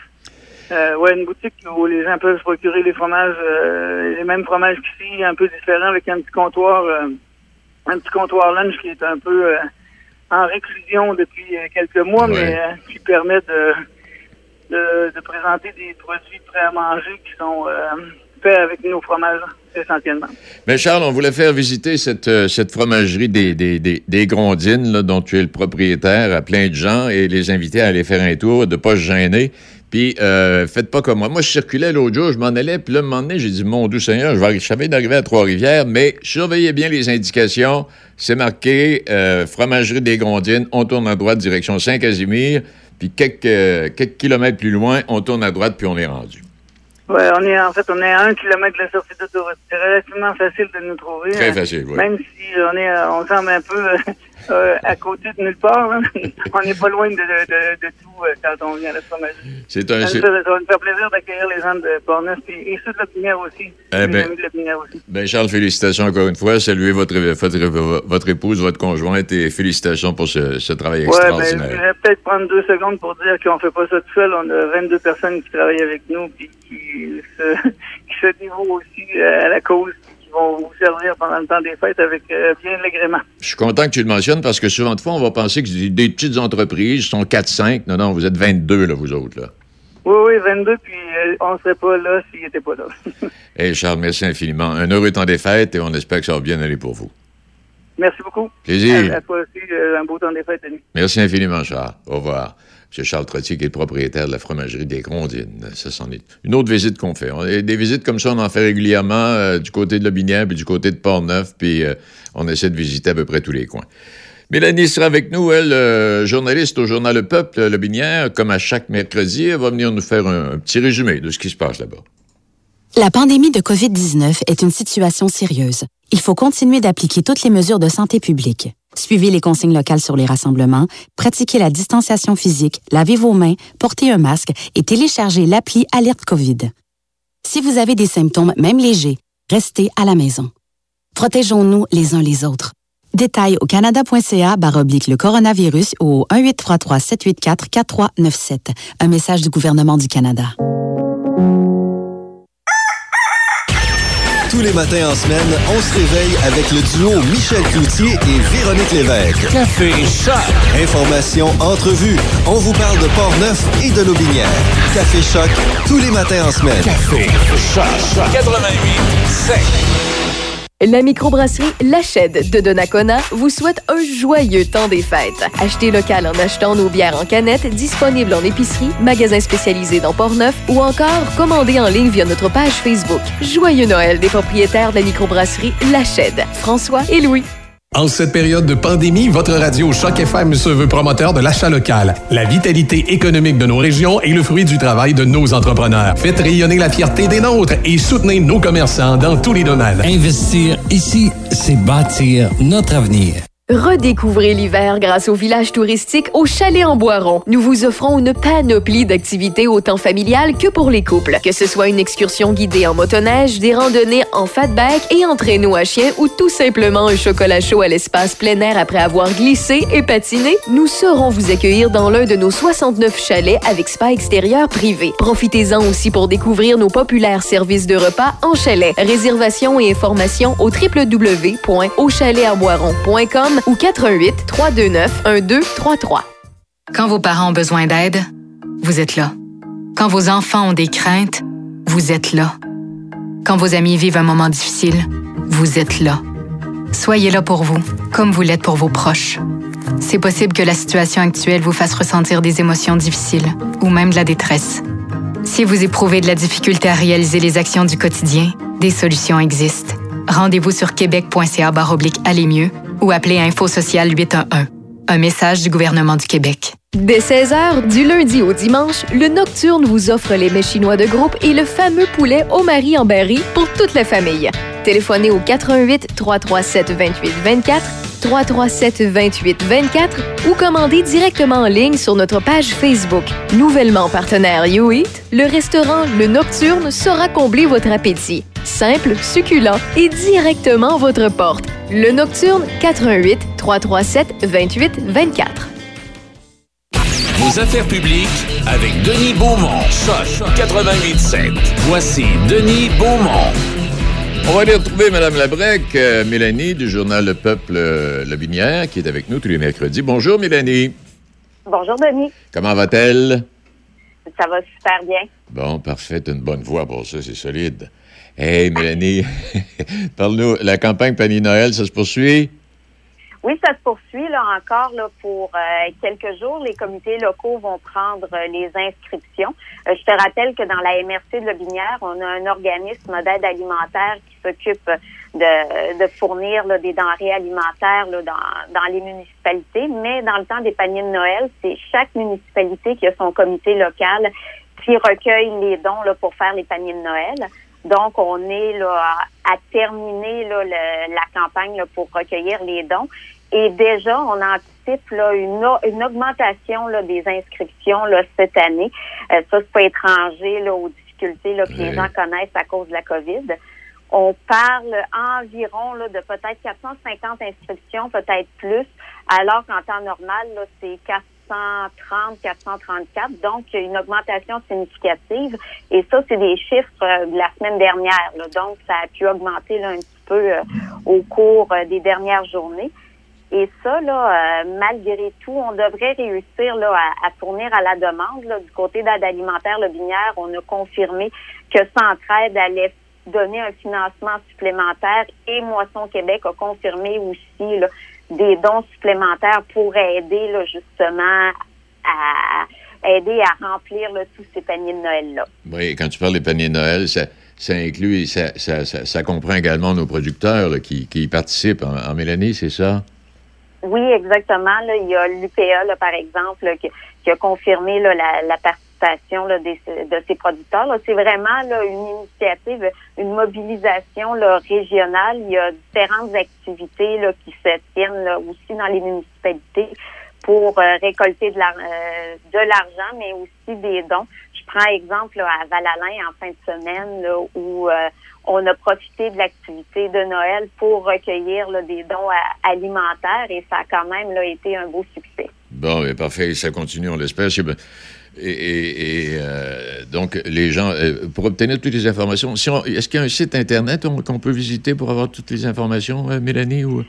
Euh, ouais, une boutique où les gens peuvent se procurer les fromages, euh, les mêmes fromages qu'ici, un peu différents, avec un petit comptoir, euh, un petit comptoir lunch qui est un peu, euh, en réclusion depuis euh, quelques mois, mais euh, qui permet de, de, présenter des produits prêts à manger qui sont euh, faits avec nos fromages, essentiellement. Mais Charles, on voulait faire visiter cette, euh, fromagerie des, des, Grondines, dont tu es le propriétaire, à plein de gens, et les inviter à aller faire un tour, de pas se gêner. Puis, euh, faites pas comme moi. Moi, je circulais l'autre jour, je m'en allais, puis là, un moment donné, j'ai dit, mon doux Seigneur, je, vais, je savais d'arriver à Trois-Rivières, mais surveillez bien les indications. C'est marqué Fromagerie des Grondines, on tourne à droite, direction Saint-Casimir, puis quelques, euh, quelques kilomètres plus loin, on tourne à droite, puis on est rendu. Ouais, on est en fait on est à un kilomètre de la sortie d'autoroute. C'est relativement facile de nous trouver. Très euh, facile, oui. Même si on est euh, on semble un peu euh, à côté de nulle part. on n'est pas loin de, de, de, de tout euh, quand on vient à la fromagerie. C'est un... ça va nous faire plaisir d'accueillir les gens de Portneuf et, et ceux de la Pinière aussi. Eh Les ben- amis de la Pinière aussi. Ben Charles, félicitations encore une fois. Saluez votre, votre, votre épouse, votre conjointe et félicitations pour ce, ce travail Ouais, ben, je extraordinaire. voudrais peut-être prendre deux secondes pour dire qu'on fait pas ça tout seul. On a 22 personnes qui travaillent avec nous puis qui se, qui se dévouent aussi euh, à la cause qui vont vous servir pendant le temps des fêtes avec euh, bien de l'agrément. Je suis content que tu le mentionnes parce que souvent de fois, on va penser que des petites entreprises sont 4-5. Non, non, vous êtes 22, là, vous autres. Là. Oui, oui, 22, puis euh, on serait pas là s'il était pas là. Hey Charles, merci infiniment. Un heureux temps des fêtes et on espère que ça va bien aller pour vous. Merci beaucoup. Plaisir. À, à toi aussi, euh, un beau temps des fêtes, Denis. Merci infiniment, Charles. Au revoir. M. Charles Trottier, qui est le propriétaire de la fromagerie des Grondines. Ça, c'en est une autre visite qu'on fait. Des visites comme ça, on en fait régulièrement euh, du côté de Lobinière puis du côté de Port-Neuf, puis euh, on essaie de visiter à peu près tous les coins. Mélanie sera avec nous, elle, euh, journaliste au journal Le Peuple, Lobinière, comme à chaque mercredi. Elle va venir nous faire un petit résumé de ce qui se passe là-bas. La pandémie de COVID-19 est une situation sérieuse. Il faut continuer d'appliquer toutes les mesures de santé publique. Suivez les consignes locales sur les rassemblements, pratiquez la distanciation physique, lavez vos mains, portez un masque et téléchargez l'appli Alerte COVID. Si vous avez des symptômes, même légers, restez à la maison. Protégeons-nous les uns les autres. Détails au canada.ca oblique le coronavirus au 1-833-784-4397. Un message du gouvernement du Canada. Tous les matins en semaine, on se réveille avec le duo Michel Cloutier et Véronique Lévesque. Café Choc. Information, entrevue. On vous parle de Port-Neuf et de Lobinière. Café Choc, tous les matins en semaine. Café Choc. 88 7. La microbrasserie L'Achède de Donnacona vous souhaite un joyeux temps des fêtes. Achetez local en achetant nos bières en canette disponibles en épicerie, magasins spécialisés dans Port-Neuf ou encore commandez en ligne via notre page Facebook. Joyeux Noël des propriétaires de la microbrasserie L'Achède, François et Louis. En cette période de pandémie, votre radio Choc FM se veut promoteur de l'achat local. La vitalité économique de nos régions est le fruit du travail de nos entrepreneurs. Faites rayonner la fierté des nôtres et soutenez nos commerçants dans tous les domaines. Investir ici, c'est bâtir notre avenir. Redécouvrez l'hiver grâce au village touristique au Chalet en Boiron. Nous vous offrons une panoplie d'activités autant familiales que pour les couples. Que ce soit une excursion guidée en motoneige, des randonnées en fatback et en traîneau à chien ou tout simplement un chocolat chaud à l'espace plein air après avoir glissé et patiné, nous saurons vous accueillir dans l'un de nos 69 chalets avec spa extérieur privé. Profitez-en aussi pour découvrir nos populaires services de repas en chalet. Réservation et informations au www.auchaletarboiron.com ou 88 329 1233. Quand vos parents ont besoin d'aide, vous êtes là. Quand vos enfants ont des craintes, vous êtes là. Quand vos amis vivent un moment difficile, vous êtes là. Soyez là pour vous, comme vous l'êtes pour vos proches. C'est possible que la situation actuelle vous fasse ressentir des émotions difficiles ou même de la détresse. Si vous éprouvez de la difficulté à réaliser les actions du quotidien, des solutions existent. Rendez-vous sur québec.ca aller mieux ou appelez Info Social 811. Un message du gouvernement du Québec. Dès 16h, du lundi au dimanche, le Nocturne vous offre les mets chinois de groupe et le fameux poulet au mari en berry pour toute la famille. Téléphonez au 88 337 28 24 337 28 24 ou commandez directement en ligne sur notre page Facebook. Nouvellement partenaire YouEat, le restaurant Le Nocturne saura combler votre appétit. Simple, succulent et directement à votre porte. Le Nocturne 88 337 28 24. Vos affaires publiques avec Denis Beaumont. Choc 88.7. Voici Denis Beaumont. On va aller retrouver Mme Labrec, euh, Mélanie du journal Le Peuple euh, La Binière, qui est avec nous tous les mercredis. Bonjour, Mélanie. Bonjour, Denis. Comment va-t-elle? Ça va super bien. Bon, parfait. Une bonne voix pour ça, c'est solide. Hey, Mélanie, parle-nous. La campagne Panier Noël, ça se poursuit? Oui, ça se poursuit là encore là, pour euh, quelques jours. Les comités locaux vont prendre euh, les inscriptions. Euh, je te rappelle que dans la MRC de Lobinière, on a un organisme d'aide alimentaire qui s'occupe de, fournir des denrées alimentaires dans, les municipalités. Mais dans le temps des paniers de Noël, c'est chaque municipalité qui a son comité local qui recueille les dons pour faire les paniers de Noël. Donc, on est là, à, à terminer là, le- la campagne là, pour recueillir les dons. Et déjà, on anticipe là, une, une augmentation là, des inscriptions là, cette année. Euh, ça, c'est pas étranger là, aux difficultés là, que les gens connaissent à cause de la COVID. On parle environ là, de peut-être 450 inscriptions, peut-être plus, alors qu'en temps normal, c'est 430, 434. Donc, une augmentation significative. Et ça, c'est des chiffres euh, de la semaine dernière. Donc, ça a pu augmenter un petit peu euh, au cours euh, des dernières journées. Et ça, malgré tout, on devrait réussir à, à fournir à la demande. Du côté d'aide alimentaire Le Binière, on a confirmé que Centraide allait donner un financement supplémentaire et Moisson Québec a confirmé aussi des dons supplémentaires pour aider là, justement à aider à remplir là, tous ces paniers de Noël-là. Oui, quand tu parles des paniers de Noël, ça, ça inclut, ça, ça, ça, ça comprend également nos producteurs là, qui, qui y participent. En, en Mélanie, c'est ça? Oui, exactement. Là, il y a l'UPA, par exemple, qui, qui a confirmé la, la de ces producteurs. C'est vraiment une initiative, une mobilisation régionale. Il y a différentes activités qui se tiennent aussi dans les municipalités pour euh, récolter euh, de l'argent, mais aussi des dons. Je prends exemple à Val-Alain en fin de semaine où euh, on a profité de l'activité de Noël pour recueillir des dons alimentaires et ça a quand même été un beau succès. Bon, parfait, ça continue, on l'espère. Et, et- et, euh, donc, les gens, euh, pour obtenir toutes les informations, si est-ce qu'il y a un site Internet on- qu'on peut visiter pour avoir toutes les informations, euh, Mélanie? Ou...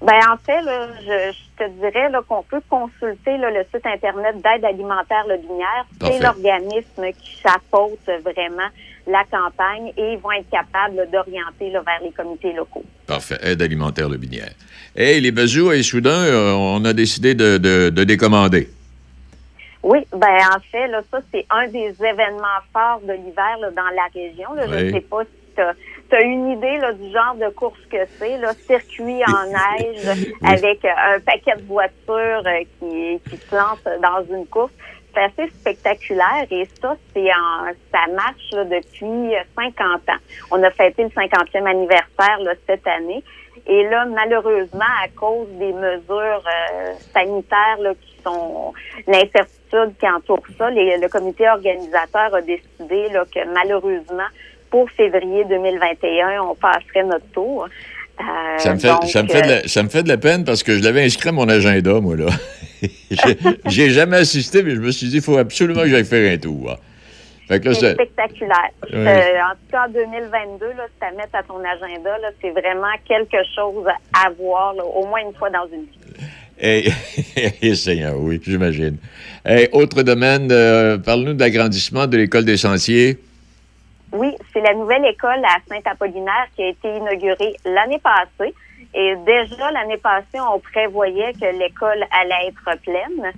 Ben en fait, là, je, je te dirais qu'on peut consulter là, le site internet d'aide alimentaire Le Binière. C'est l'organisme qui chapeaute vraiment la campagne et ils vont être capables d'orienter vers les comités locaux. Parfait, aide alimentaire Le Binière. Hey, les bazous et soudain, on a décidé de, de- de décommander. Oui, ben en fait, là, ça, c'est un des événements forts de l'hiver dans la région. Là. Je ne sais pas si tu as, une idée là, du genre de course que c'est, là, circuit en neige avec euh, un paquet de voitures euh, qui, qui se lancent dans une course. C'est assez spectaculaire et ça, c'est en, ça marche là, depuis euh, 50 ans. On a fêté le 50e anniversaire là, cette année. Et là, malheureusement, à cause des mesures euh, sanitaires là, qui sont l'incertitude qui entoure ça, les- le comité organisateur a décidé là, que malheureusement, pour février 2021, on passerait notre tour. Euh, Ça me, fait, donc, ça, me fait de euh, la, ça me fait de la peine parce que je l'avais inscrit à mon agenda, moi, là. J'ai- J'ai jamais assisté, mais je me suis dit, il faut absolument que j'aille faire un tour. C'est spectaculaire. Oui. Euh, en tout cas, en 2022, là, si tu mettre à ton agenda, là, c'est vraiment quelque chose à voir là, au moins une fois dans une vie. Hey, hey, Seigneur, oui, j'imagine. Autre domaine, euh, parle-nous de l'agrandissement de l'école des sentiers. Oui, c'est la nouvelle école à Saint-Apollinaire qui a été inaugurée l'année passée. Et déjà, l'année passée, on prévoyait que l'école allait être pleine.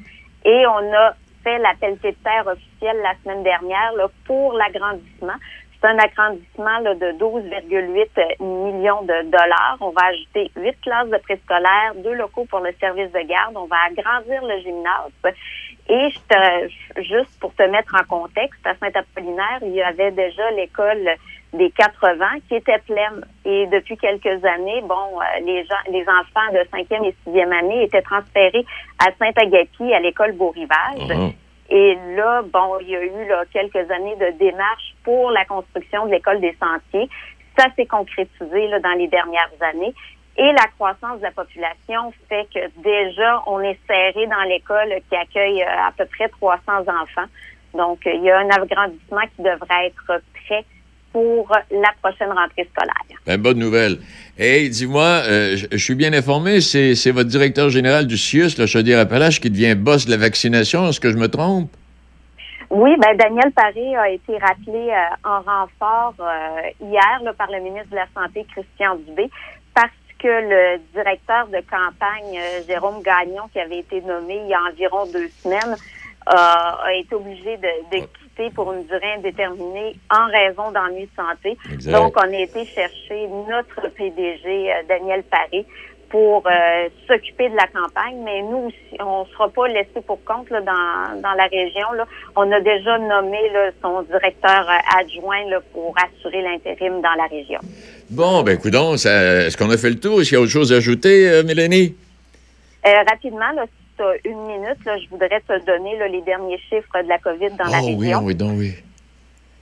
Et on a fait la pelletée de terre officielle la semaine dernière pour l'agrandissement. C'est un agrandissement de 12,8 millions de dollars. On va ajouter huit classes de préscolaire, deux locaux pour le service de garde. On va agrandir le gymnase. Et juste pour te mettre en contexte, à Saint-Apollinaire, il y avait déjà l'école des 80 qui était pleine. Et depuis quelques années, bon, euh, les gens, les enfants de 5e et 6e année étaient transférés à Saint-Agapi, à l'école Beau-Rivage. Et là, bon, il y a eu là, quelques années de démarches pour la construction de l'école des sentiers. Ça s'est concrétisé là, dans les dernières années. Et la croissance de la population fait que déjà, on est serré dans l'école qui accueille euh, à peu près 300 enfants. Donc, euh, il y a un agrandissement qui devrait être prêt pour la prochaine rentrée scolaire. Ben, bonne nouvelle. Hey, dis-moi, euh, je- suis bien informé, c'est votre directeur général du CIUS, le Chaudière-Appalaches, qui devient boss de la vaccination. Est-ce que je me trompe? Oui, ben Daniel Paré a été rappelé euh, en renfort euh, hier là, par le ministre de la Santé, Christian Dubé, parce que le directeur de campagne, Jérôme Gagnon, qui avait été nommé il y a environ deux semaines, a été obligé de, de pour une durée indéterminée en raison d'ennuis de santé. Exact. Donc, on a été chercher notre PDG, euh, Daniel Paré, pour euh, s'occuper de la campagne, mais nous aussi, on ne sera pas laissé pour compte là, dans, dans la région. Là. On a déjà nommé là, son directeur euh, adjoint là, pour assurer l'intérim dans la région. Bon, ben, coudons, est-ce qu'on a fait le tour? Est-ce qu'il y a autre chose à ajouter, euh, Mélanie? Euh, rapidement, là, une minute, là, je voudrais te donner là, les derniers chiffres de la COVID dans la oh oui, région. oui, donc oui.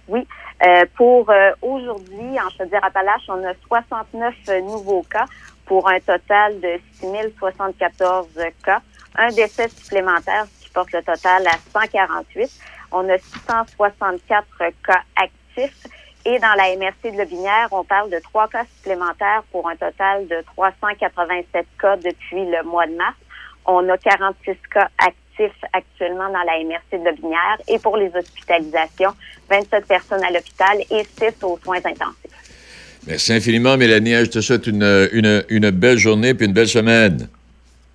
Oui. Euh, pour euh, aujourd'hui, en Chaudière-Appalaches, on a 69 euh, nouveaux cas pour un total de 6 074 cas. Un décès supplémentaire, qui porte le total à 148. On a 664 cas actifs. Et dans la MRC de Lobinière, on parle de trois cas supplémentaires pour un total de 387 cas depuis le mois de mars. On a 46 cas actifs actuellement dans la MRC de Lobinière. Et pour les hospitalisations, 27 personnes à l'hôpital et 6 aux soins intensifs. Merci infiniment, Mélanie. Je te souhaite une, une, une belle journée puis une belle semaine.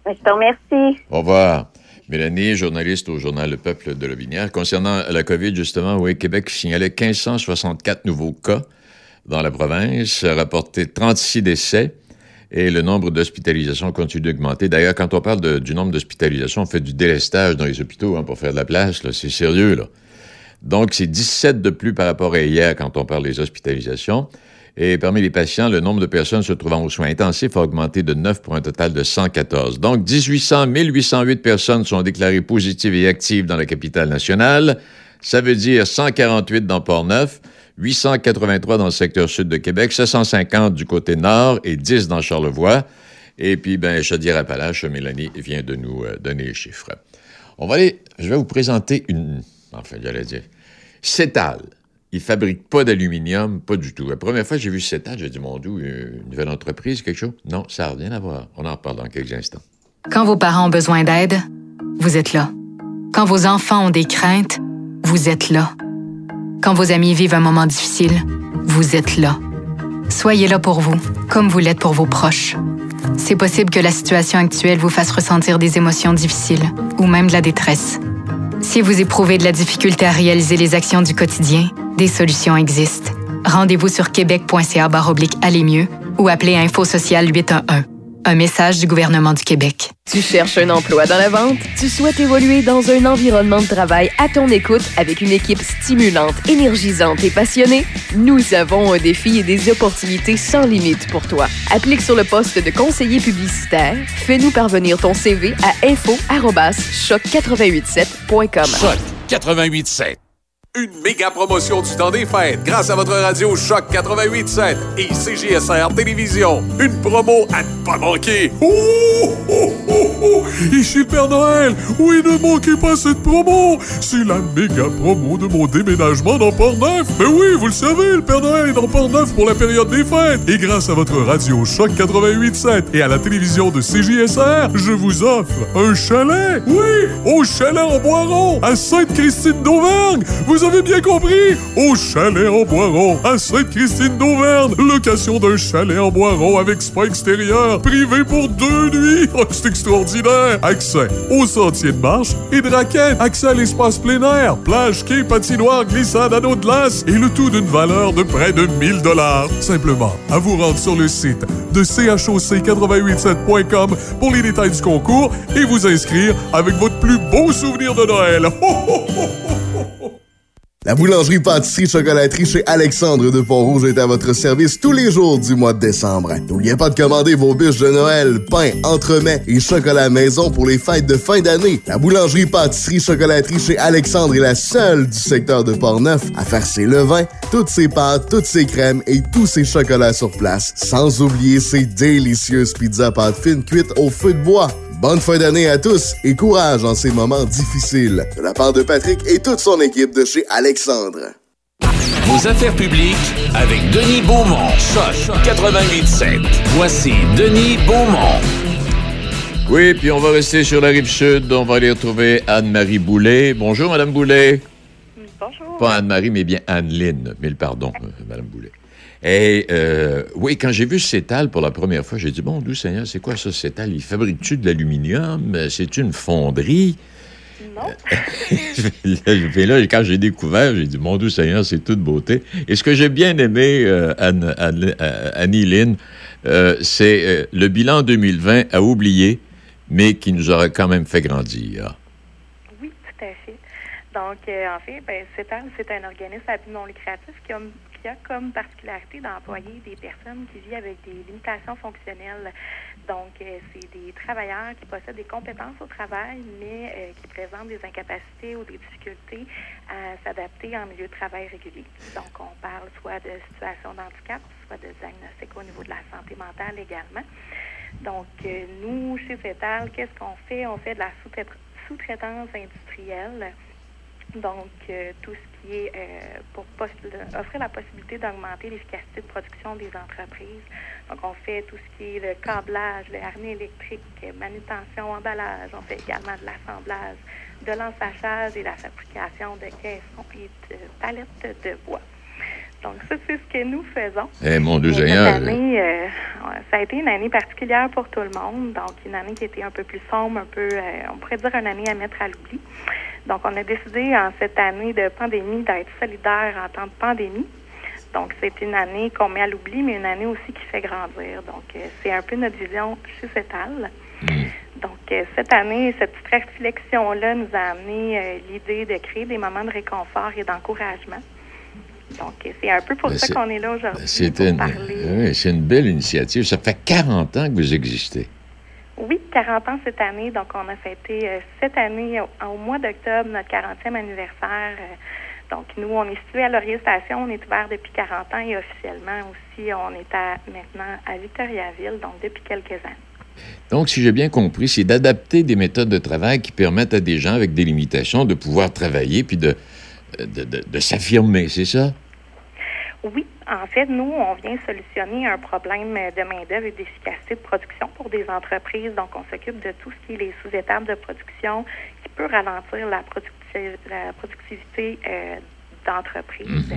Je te remercie. Au revoir. Mélanie, journaliste au journal Le Peuple de Lobinière. Concernant la COVID, justement, oui, Québec signalait 1564 nouveaux cas dans la province, rapporté 36 décès et le nombre d'hospitalisations continue d'augmenter. D'ailleurs, quand on parle du nombre d'hospitalisations, on fait du délestage dans les hôpitaux hein, pour faire de la place. C'est sérieux. Donc, c'est 17 de plus par rapport à hier quand on parle des hospitalisations. Et parmi les patients, le nombre de personnes se trouvant aux soins intensifs a augmenté de 9 pour un total de 114. Donc, 1800, 1808 personnes sont déclarées positives et actives dans la capitale nationale. Ça veut dire 148 dans Port-Neuf, 883 dans le secteur sud de Québec, 750 du côté nord et 10 dans Charlevoix. Et puis, ben, Chaudière-Appalaches, Mélanie vient de nous euh, donner les chiffres. On va aller, je vais vous présenter une, enfin, j'allais dire, Cétal. Ils fabriquent pas d'aluminium, pas du tout. La première fois que j'ai vu Cétal, j'ai dit, mon Dieu, une nouvelle entreprise, quelque chose? Non, ça n'a rien à voir. On en reparle dans quelques instants. Quand vos parents ont besoin d'aide, vous êtes là. Quand vos enfants ont des craintes, vous êtes là. Quand vos amis vivent un moment difficile, vous êtes là. Soyez là pour vous, comme vous l'êtes pour vos proches. C'est possible que la situation actuelle vous fasse ressentir des émotions difficiles ou même de la détresse. Si vous éprouvez de la difficulté à réaliser les actions du quotidien, des solutions existent. Rendez-vous sur québec.ca aller mieux ou appelez Info Social 811. Un message du gouvernement du Québec. Tu cherches un emploi dans la vente? Tu souhaites évoluer dans un environnement de travail à ton écoute avec une équipe stimulante, énergisante et passionnée? Nous avons un défi et des opportunités sans limite pour toi. Applique sur le poste de conseiller publicitaire. Fais-nous parvenir ton CV à info-choc887.com. Choc 88.7. Une méga promotion du temps des fêtes grâce à votre radio Choc 88.7 et CGSR Télévision. Une promo à ne pas manquer. Oh, oh, oh, oh. Ici le Père Noël. Oui, ne manquez pas cette promo. C'est la méga promo de mon déménagement dans Port-Neuf. Mais oui, vous le savez, le Père Noël est dans Port-Neuf pour la période des fêtes. Et grâce à votre radio Choc 88.7 et à la télévision de CJSR, je vous offre un chalet. Oui, au chalet en Boiron, à Sainte-Christine d'Auvergne. Vous avez bien compris, au chalet en Boiron, à Sainte-Christine d'Auvergne. Location d'un chalet en Boiron avec spa extérieur, privé pour deux nuits. Oh, c'est extraordinaire. Accès aux sentiers de marche et de raquettes. Accès à l'espace plein air, plage, quai, patinoire, glissade, anneau de glace et le tout d'une valeur de près de 1000 dollars. Simplement, à vous rendre sur le site de choc887.com pour les détails du concours et vous inscrire avec votre plus beau souvenir de Noël. Ho, ho, ho. La boulangerie pâtisserie chocolaterie chez Alexandre de Pont-Rouge est à votre service tous les jours du mois de décembre. N'oubliez pas de commander vos bûches de Noël, pain, entremets et chocolat maison pour les fêtes de fin d'année. La boulangerie pâtisserie chocolaterie chez Alexandre est la seule du secteur de Portneuf à faire ses levains, toutes ses pâtes, toutes ses crèmes et tous ses chocolats sur place. Sans oublier ses délicieuses pizzas pâtes fines cuites au feu de bois. Bonne fin d'année à tous et courage en ces moments difficiles. De la part de Patrick et toute son équipe de chez Alexandre. Vos affaires publiques avec Denis Beaumont. Choc 88.7. Voici Denis Beaumont. Oui, puis on va rester sur la rive sud. On va aller retrouver Anne-Marie Boulet. Bonjour, Madame Boulet. Bonjour. Pas Anne-Marie, mais bien Anne-Lyne. Mille pardons, euh, Madame Boulet. Et euh, oui, quand j'ai vu Cétal pour la première fois, j'ai dit, bon, doux Seigneur, c'est quoi ça, Cétal? Il fabrique-tu de l'aluminium? Euh, C'est une fonderie? Non. Puis là, quand j'ai découvert, j'ai dit, mon doux Seigneur, c'est toute beauté. Et ce que j'ai bien aimé, euh, Anne, Anne- Annie Lynn, euh, c'est euh, le bilan 2020 à oublier, mais qui nous aura quand même fait grandir. Oui, tout à fait. Donc, en fait, ben, CETAL, c'est un organisme à but non lucratif qui a, qui a comme particularité d'employer des personnes qui vivent avec des limitations fonctionnelles. Donc, euh, c'est des travailleurs qui possèdent des compétences au travail, mais euh, qui présentent des incapacités ou des difficultés à s'adapter en milieu de travail régulier. Donc, on parle soit de situation d'handicap, soit de diagnostic au niveau de la santé mentale également. Donc, euh, nous, chez CETAL, qu'est-ce qu'on fait? On fait de la sous-trai- sous-traitance industrielle. Donc, tout ce qui est euh, pour offrir la possibilité d'augmenter l'efficacité de production des entreprises. Donc, on fait tout ce qui est le câblage, le harnais électrique, manutention, emballage. On fait également de l'assemblage, de l'ensachage et la fabrication de caissons et de palettes de bois. Donc, ça, c'est ce que nous faisons. Eh, mon Dieu Et cette année, euh, ça a été une année particulière pour tout le monde. Donc, une année qui était un peu plus sombre, un peu, euh, on pourrait dire une année à mettre à l'oubli. Donc, on a décidé en cette année de pandémie d'être solidaire en temps de pandémie. Donc, c'est une année qu'on met à l'oubli, mais une année aussi qui fait grandir. Donc, euh, c'est un peu notre vision chez CETAL. Donc, euh, cette année, cette petite réflexion-là nous a amené euh, l'idée de créer des moments de réconfort et d'encouragement. Donc, c'est un peu pour Ben, ça c'est- qu'on est là aujourd'hui. C'est pour une, parler. oui, c'est une belle initiative. Ça fait 40 ans que vous existez. Oui, 40 ans cette année. Donc, on a fêté euh, cette année, au, mois d'octobre, notre 40e anniversaire. Euh, donc, nous, on est situé à Laurier Station. On est ouvert depuis 40 ans et officiellement aussi, on est à, maintenant à Victoriaville, donc depuis quelques années. Donc, si j'ai bien compris, c'est d'adapter des méthodes de travail qui permettent à des gens avec des limitations de pouvoir travailler puis de, de- de s'affirmer, c'est ça? Oui, en fait, nous, on vient solutionner un problème de main-d'œuvre et d'efficacité de production pour des entreprises. Donc, on s'occupe de tout ce qui est les sous-étapes de production qui peut ralentir la, producti- la productivité euh, d'entreprise.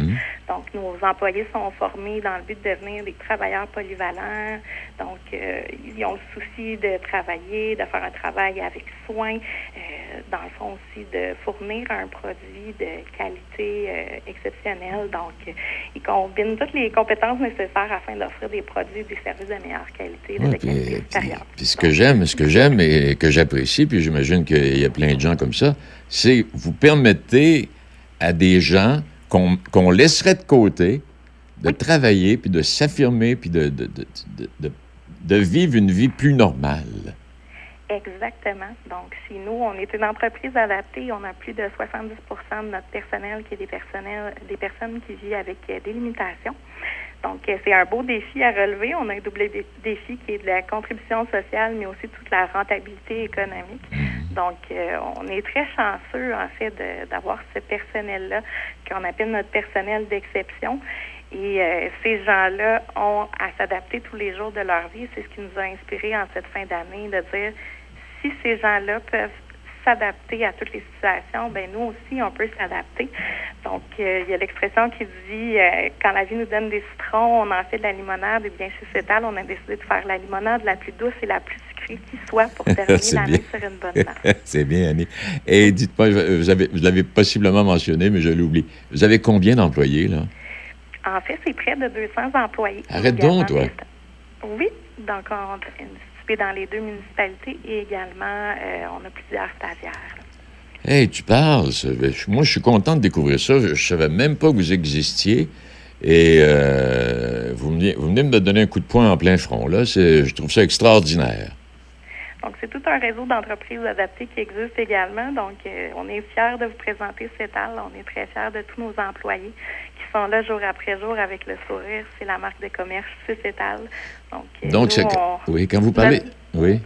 Donc, nos employés sont formés dans le but de devenir des travailleurs polyvalents. Donc, euh, ils ont le souci de travailler, de faire un travail avec soin, euh, dans le fond aussi de fournir un produit de qualité euh, exceptionnelle. Donc, ils combinent toutes les compétences nécessaires afin d'offrir des produits et des services de meilleure qualité, de Ouais, puis- supérieure. Puis ce que j'aime, ce que j'aime et que j'apprécie, puis j'imagine qu'il y a plein de gens comme ça, c'est vous permettez à des gens qu'on qu'on laisserait de côté de travailler, puis de s'affirmer, puis de, de, de, de- de- de vivre une vie plus normale. Exactement. Donc, si nous, on est une entreprise adaptée, on a plus de 70% de notre personnel qui est des personnels, des personnes qui vivent avec euh, des limitations. Donc, euh, c'est un beau défi à relever. On a un double dé- défi qui est de la contribution sociale, mais aussi toute la rentabilité économique. Donc, euh, on est très chanceux, en fait, d'avoir ce personnel-là qu'on appelle notre personnel d'exception. Et euh, ces gens-là ont à s'adapter tous les jours de leur vie. C'est ce qui nous a inspiré en cette fin d'année de dire si ces gens-là peuvent s'adapter à toutes les situations, ben nous aussi on peut s'adapter. Donc euh, il y a l'expression qui dit euh, quand la vie nous donne des citrons, on en fait de la limonade. Et bien chez Cétal, on a décidé de faire la limonade la plus douce et la plus sucrée qui soit pour terminer l'année sur une bonne note. c'est bien, Annie. Et dites-moi, vous avez- vous l'avez possiblement mentionné, mais je l'oublie. Vous avez combien d'employés, là? En fait, c'est près de 200 employés. Arrête donc, toi. Oui, donc on dans les deux municipalités et également euh, on a plusieurs stagiaires. Hey, tu parles. Moi, je suis content de découvrir ça. Je ne savais même pas que vous existiez. Et euh, vous, venez, vous venez de me donner un coup de poing en plein front. Là, je trouve ça extraordinaire. Donc, c'est tout un réseau d'entreprises adaptées qui existe également. Donc, euh, on est fiers de vous présenter CETAL. On est très fiers de tous nos employés sont là jour après jour avec le sourire. C'est la marque de commerce Sucétal. Donc, euh, Donc, nous, on- oui, quand vous parlez, oui,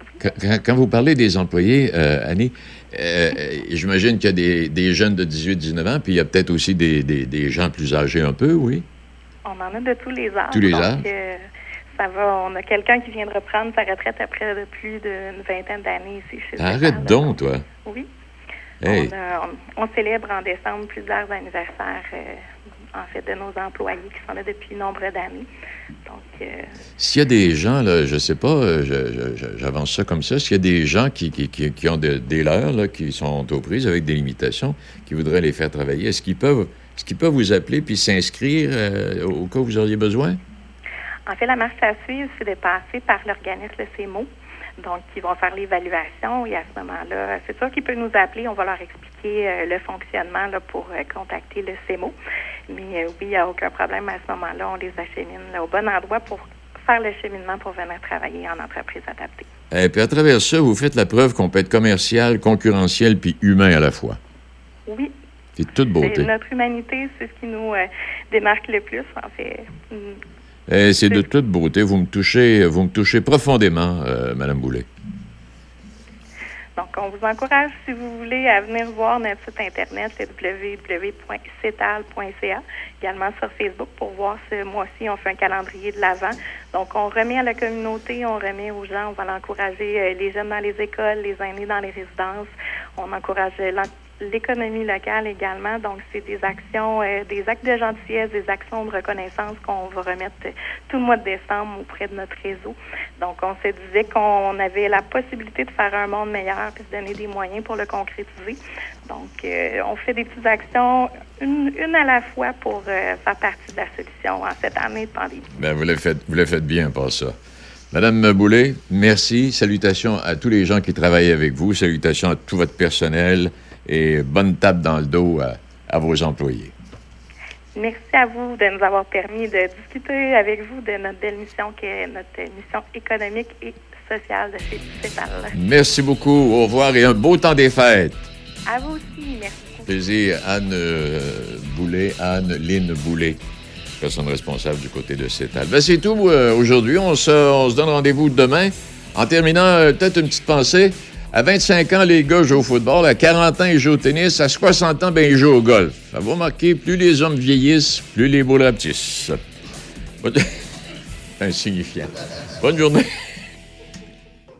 quand, vous parlez des employés, euh, Annie, euh, j'imagine qu'il y a des, des jeunes de 18-19 ans, puis il y a peut-être aussi des, des- des gens plus âgés un peu, oui? On en a de tous les âges. Tous les donc, âges. euh, ça va. On a quelqu'un qui vient de reprendre sa retraite après de plus d'une vingtaine d'années ici chez Arrête donc, toi. Oui. Hey. On, a- on- on célèbre en décembre plusieurs anniversaires, en fait, de nos employés qui sont là depuis nombre d'années. Donc, euh, S'il y a des gens, là, je sais pas, euh, j'avance ça comme ça, s'il y a des gens qui, qui- qui- ont de- des leurs, là, qui sont aux prises avec des limitations, qui voudraient les faire travailler, est-ce qu'ils peuvent, est-ce qu'ils peuvent vous appeler puis s'inscrire euh, au cas où vous auriez besoin? En fait, la marche à suivre, c'est de passer par l'organisme CEMO. Donc, ils vont faire l'évaluation et à ce moment-là, c'est sûr qu'ils peuvent nous appeler. On va leur expliquer euh, le fonctionnement là, pour euh, contacter le CEMO. Mais euh, oui, il n'y a aucun problème. À ce moment-là, on les achemine là, au bon endroit pour faire le cheminement pour venir travailler en entreprise adaptée. Et puis à travers ça, vous faites la preuve qu'on peut être commercial, concurrentiel puis humain à la fois. Oui, C'est toute beauté. notre humanité, c'est ce qui nous démarque le plus, en fait. Et c'est de toute beauté. Vous me touchez, vous me touchez profondément, euh, Madame Boulet. Donc, on vous encourage, si vous voulez, à venir voir notre site Internet, www.cetal.ca, également sur Facebook pour voir ce mois-ci, on fait un calendrier de l'avant. Donc, on remet à la communauté, on remet aux gens, on va encourager euh, les jeunes dans les écoles, les aînés dans les résidences, on encourage l'économie locale également. Donc, c'est des actions, euh, des actes de gentillesse, des actions de reconnaissance qu'on va remettre tout le mois de décembre auprès de notre réseau. Donc, on se disait qu'on avait la possibilité de faire un monde meilleur puis de donner des moyens pour le concrétiser. Donc, euh, on fait des petites actions, une, à la fois pour euh, faire partie de la solution en cette année de pandémie. Ben, vous le faites, faites bien par ça. Madame Boulet, merci. Salutations à tous les gens qui travaillent avec vous. Salutations à tout votre personnel et bonne tape dans le dos à, à vos employés. Merci à vous de nous avoir permis de discuter avec vous de notre belle mission qui est notre mission économique et sociale de chez CEPAL. Merci beaucoup. Au revoir et un beau temps des fêtes. À vous aussi, merci. Plaisir. Anne euh, Boulet, Anne Lynn Boulet, personne responsable du côté de CETAL. Ben, c'est tout euh, aujourd'hui. On se, on se donne rendez-vous demain. En terminant, euh, peut-être une petite pensée. À 25 ans, les gars jouent au football. À 40 ans, ils jouent au tennis. À 60 ans, ben, ils jouent au golf. Ça va remarquer, plus les hommes vieillissent, plus les beaux rapetissent. Insignifiant. Bonne journée.